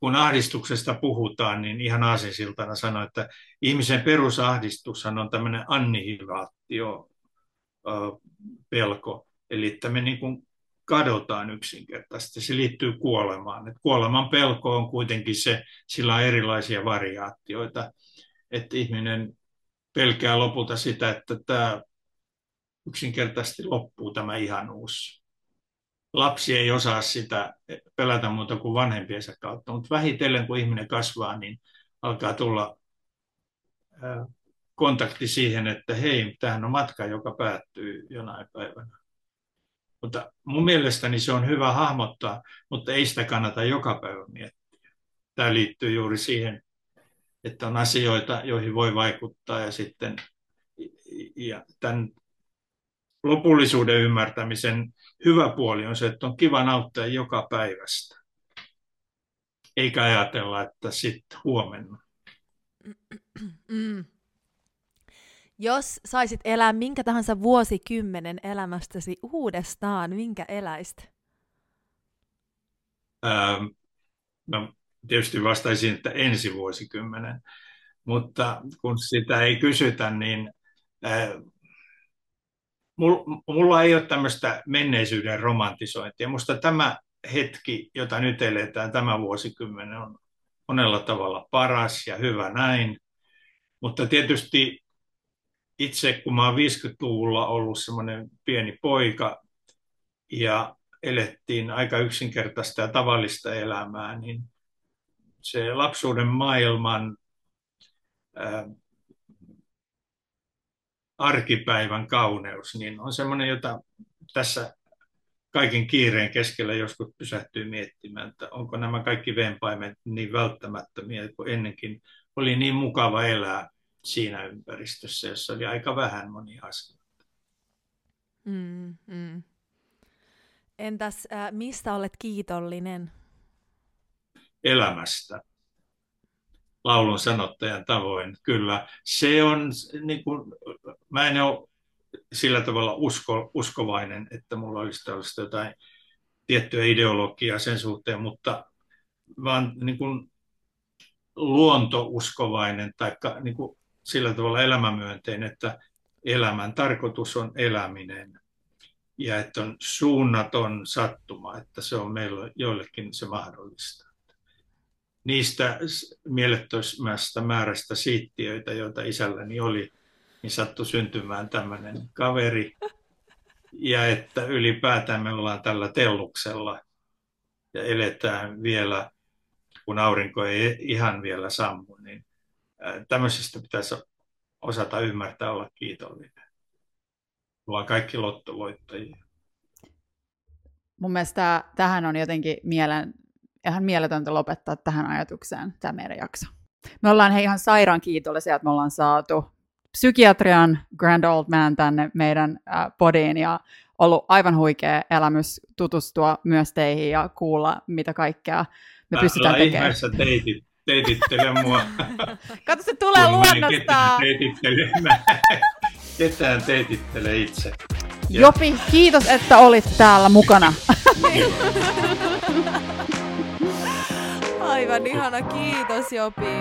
kun ahdistuksesta puhutaan, niin ihan aasinsiltana sanoo, että ihmisen perusahdistushan on tämmöinen annihilaatio pelko. Eli että me niin kuin kadotaan yksinkertaisesti. Se liittyy kuolemaan. Et kuoleman pelko on kuitenkin se, sillä on erilaisia variaatioita. Että ihminen pelkää lopulta sitä, että tämä yksinkertaisesti loppuu tämä ihanuus. Lapsi ei osaa sitä pelätä muuta kuin vanhempiensa kautta, mutta vähitellen kun ihminen kasvaa, niin alkaa tulla kontakti siihen, että hei, tähän on matka, joka päättyy jonain päivänä. Mutta mun mielestäni se on hyvä hahmottaa, mutta ei sitä kannata joka päivä miettiä. Tämä liittyy juuri siihen, että on asioita, joihin voi vaikuttaa ja sitten ja tämän lopullisuuden ymmärtämisen hyvä puoli on se, että on kiva nauttia joka päivästä. Eikä ajatella, että sitten huomenna. Mm. Jos saisit elää minkä tahansa vuosikymmenen elämästäsi uudestaan, minkä eläisit? Ähm, no, tietysti vastaisin, että ensi vuosikymmenen, mutta kun sitä ei kysytä, niin äh, mulla ei ole tämmöistä menneisyyden romantisointia. Musta tämä hetki, jota nyt eletään, tämä vuosikymmenen on monella tavalla paras ja hyvä näin. Mutta tietysti itse, kun mä oon 50-luvulla ollut semmoinen pieni poika ja elettiin aika yksinkertaista ja tavallista elämää, niin se lapsuuden maailman arkipäivän kauneus, niin on semmoinen, jota tässä kaiken kiireen keskellä joskus pysähtyy miettimään, että onko nämä kaikki vempaimet niin välttämättömiä, kun ennenkin oli niin mukava elää siinä ympäristössä, jossa oli aika vähän monia asioita. Mm, mm. Entäs äh, mistä olet kiitollinen? Elämästä laulun sanottajan tavoin. Kyllä, se on, niin kuin, mä en ole sillä tavalla usko, uskovainen, että mulla olisi tällaista jotain tiettyä ideologiaa sen suhteen, mutta vaan niin kuin luontouskovainen tai niin kuin sillä tavalla elämämyönteinen, että elämän tarkoitus on eläminen ja että on suunnaton sattuma, että se on meillä joillekin se mahdollista. Niistä mielettömästä määrästä siittiöitä, joita isälläni oli, niin sattui syntymään tämmöinen kaveri. Ja että ylipäätään me ollaan tällä telluksella ja eletään vielä, kun aurinko ei ihan vielä sammu, niin tämmöisestä pitäisi osata ymmärtää olla kiitollinen. Ollaan kaikki lottovoittajia. Mun mielestä tähän on jotenkin mielen, ihan mieletöntä lopettaa tähän ajatukseen tämä meidän jakso. Me ollaan he ihan sairaan kiitollisia, että me ollaan saatu psykiatrian Grand Old Man tänne meidän äh, podiin ja ollut aivan huikea elämys tutustua myös teihin ja kuulla, mitä kaikkea me Mä pystytään tekemään. teitit, teitittele mua. (laughs) Kato, se tulee luonnostaan. Ketään teitittele itse. Ja. Jopi, kiitos, että olit täällä mukana. Aivan ihana, kiitos Jopi.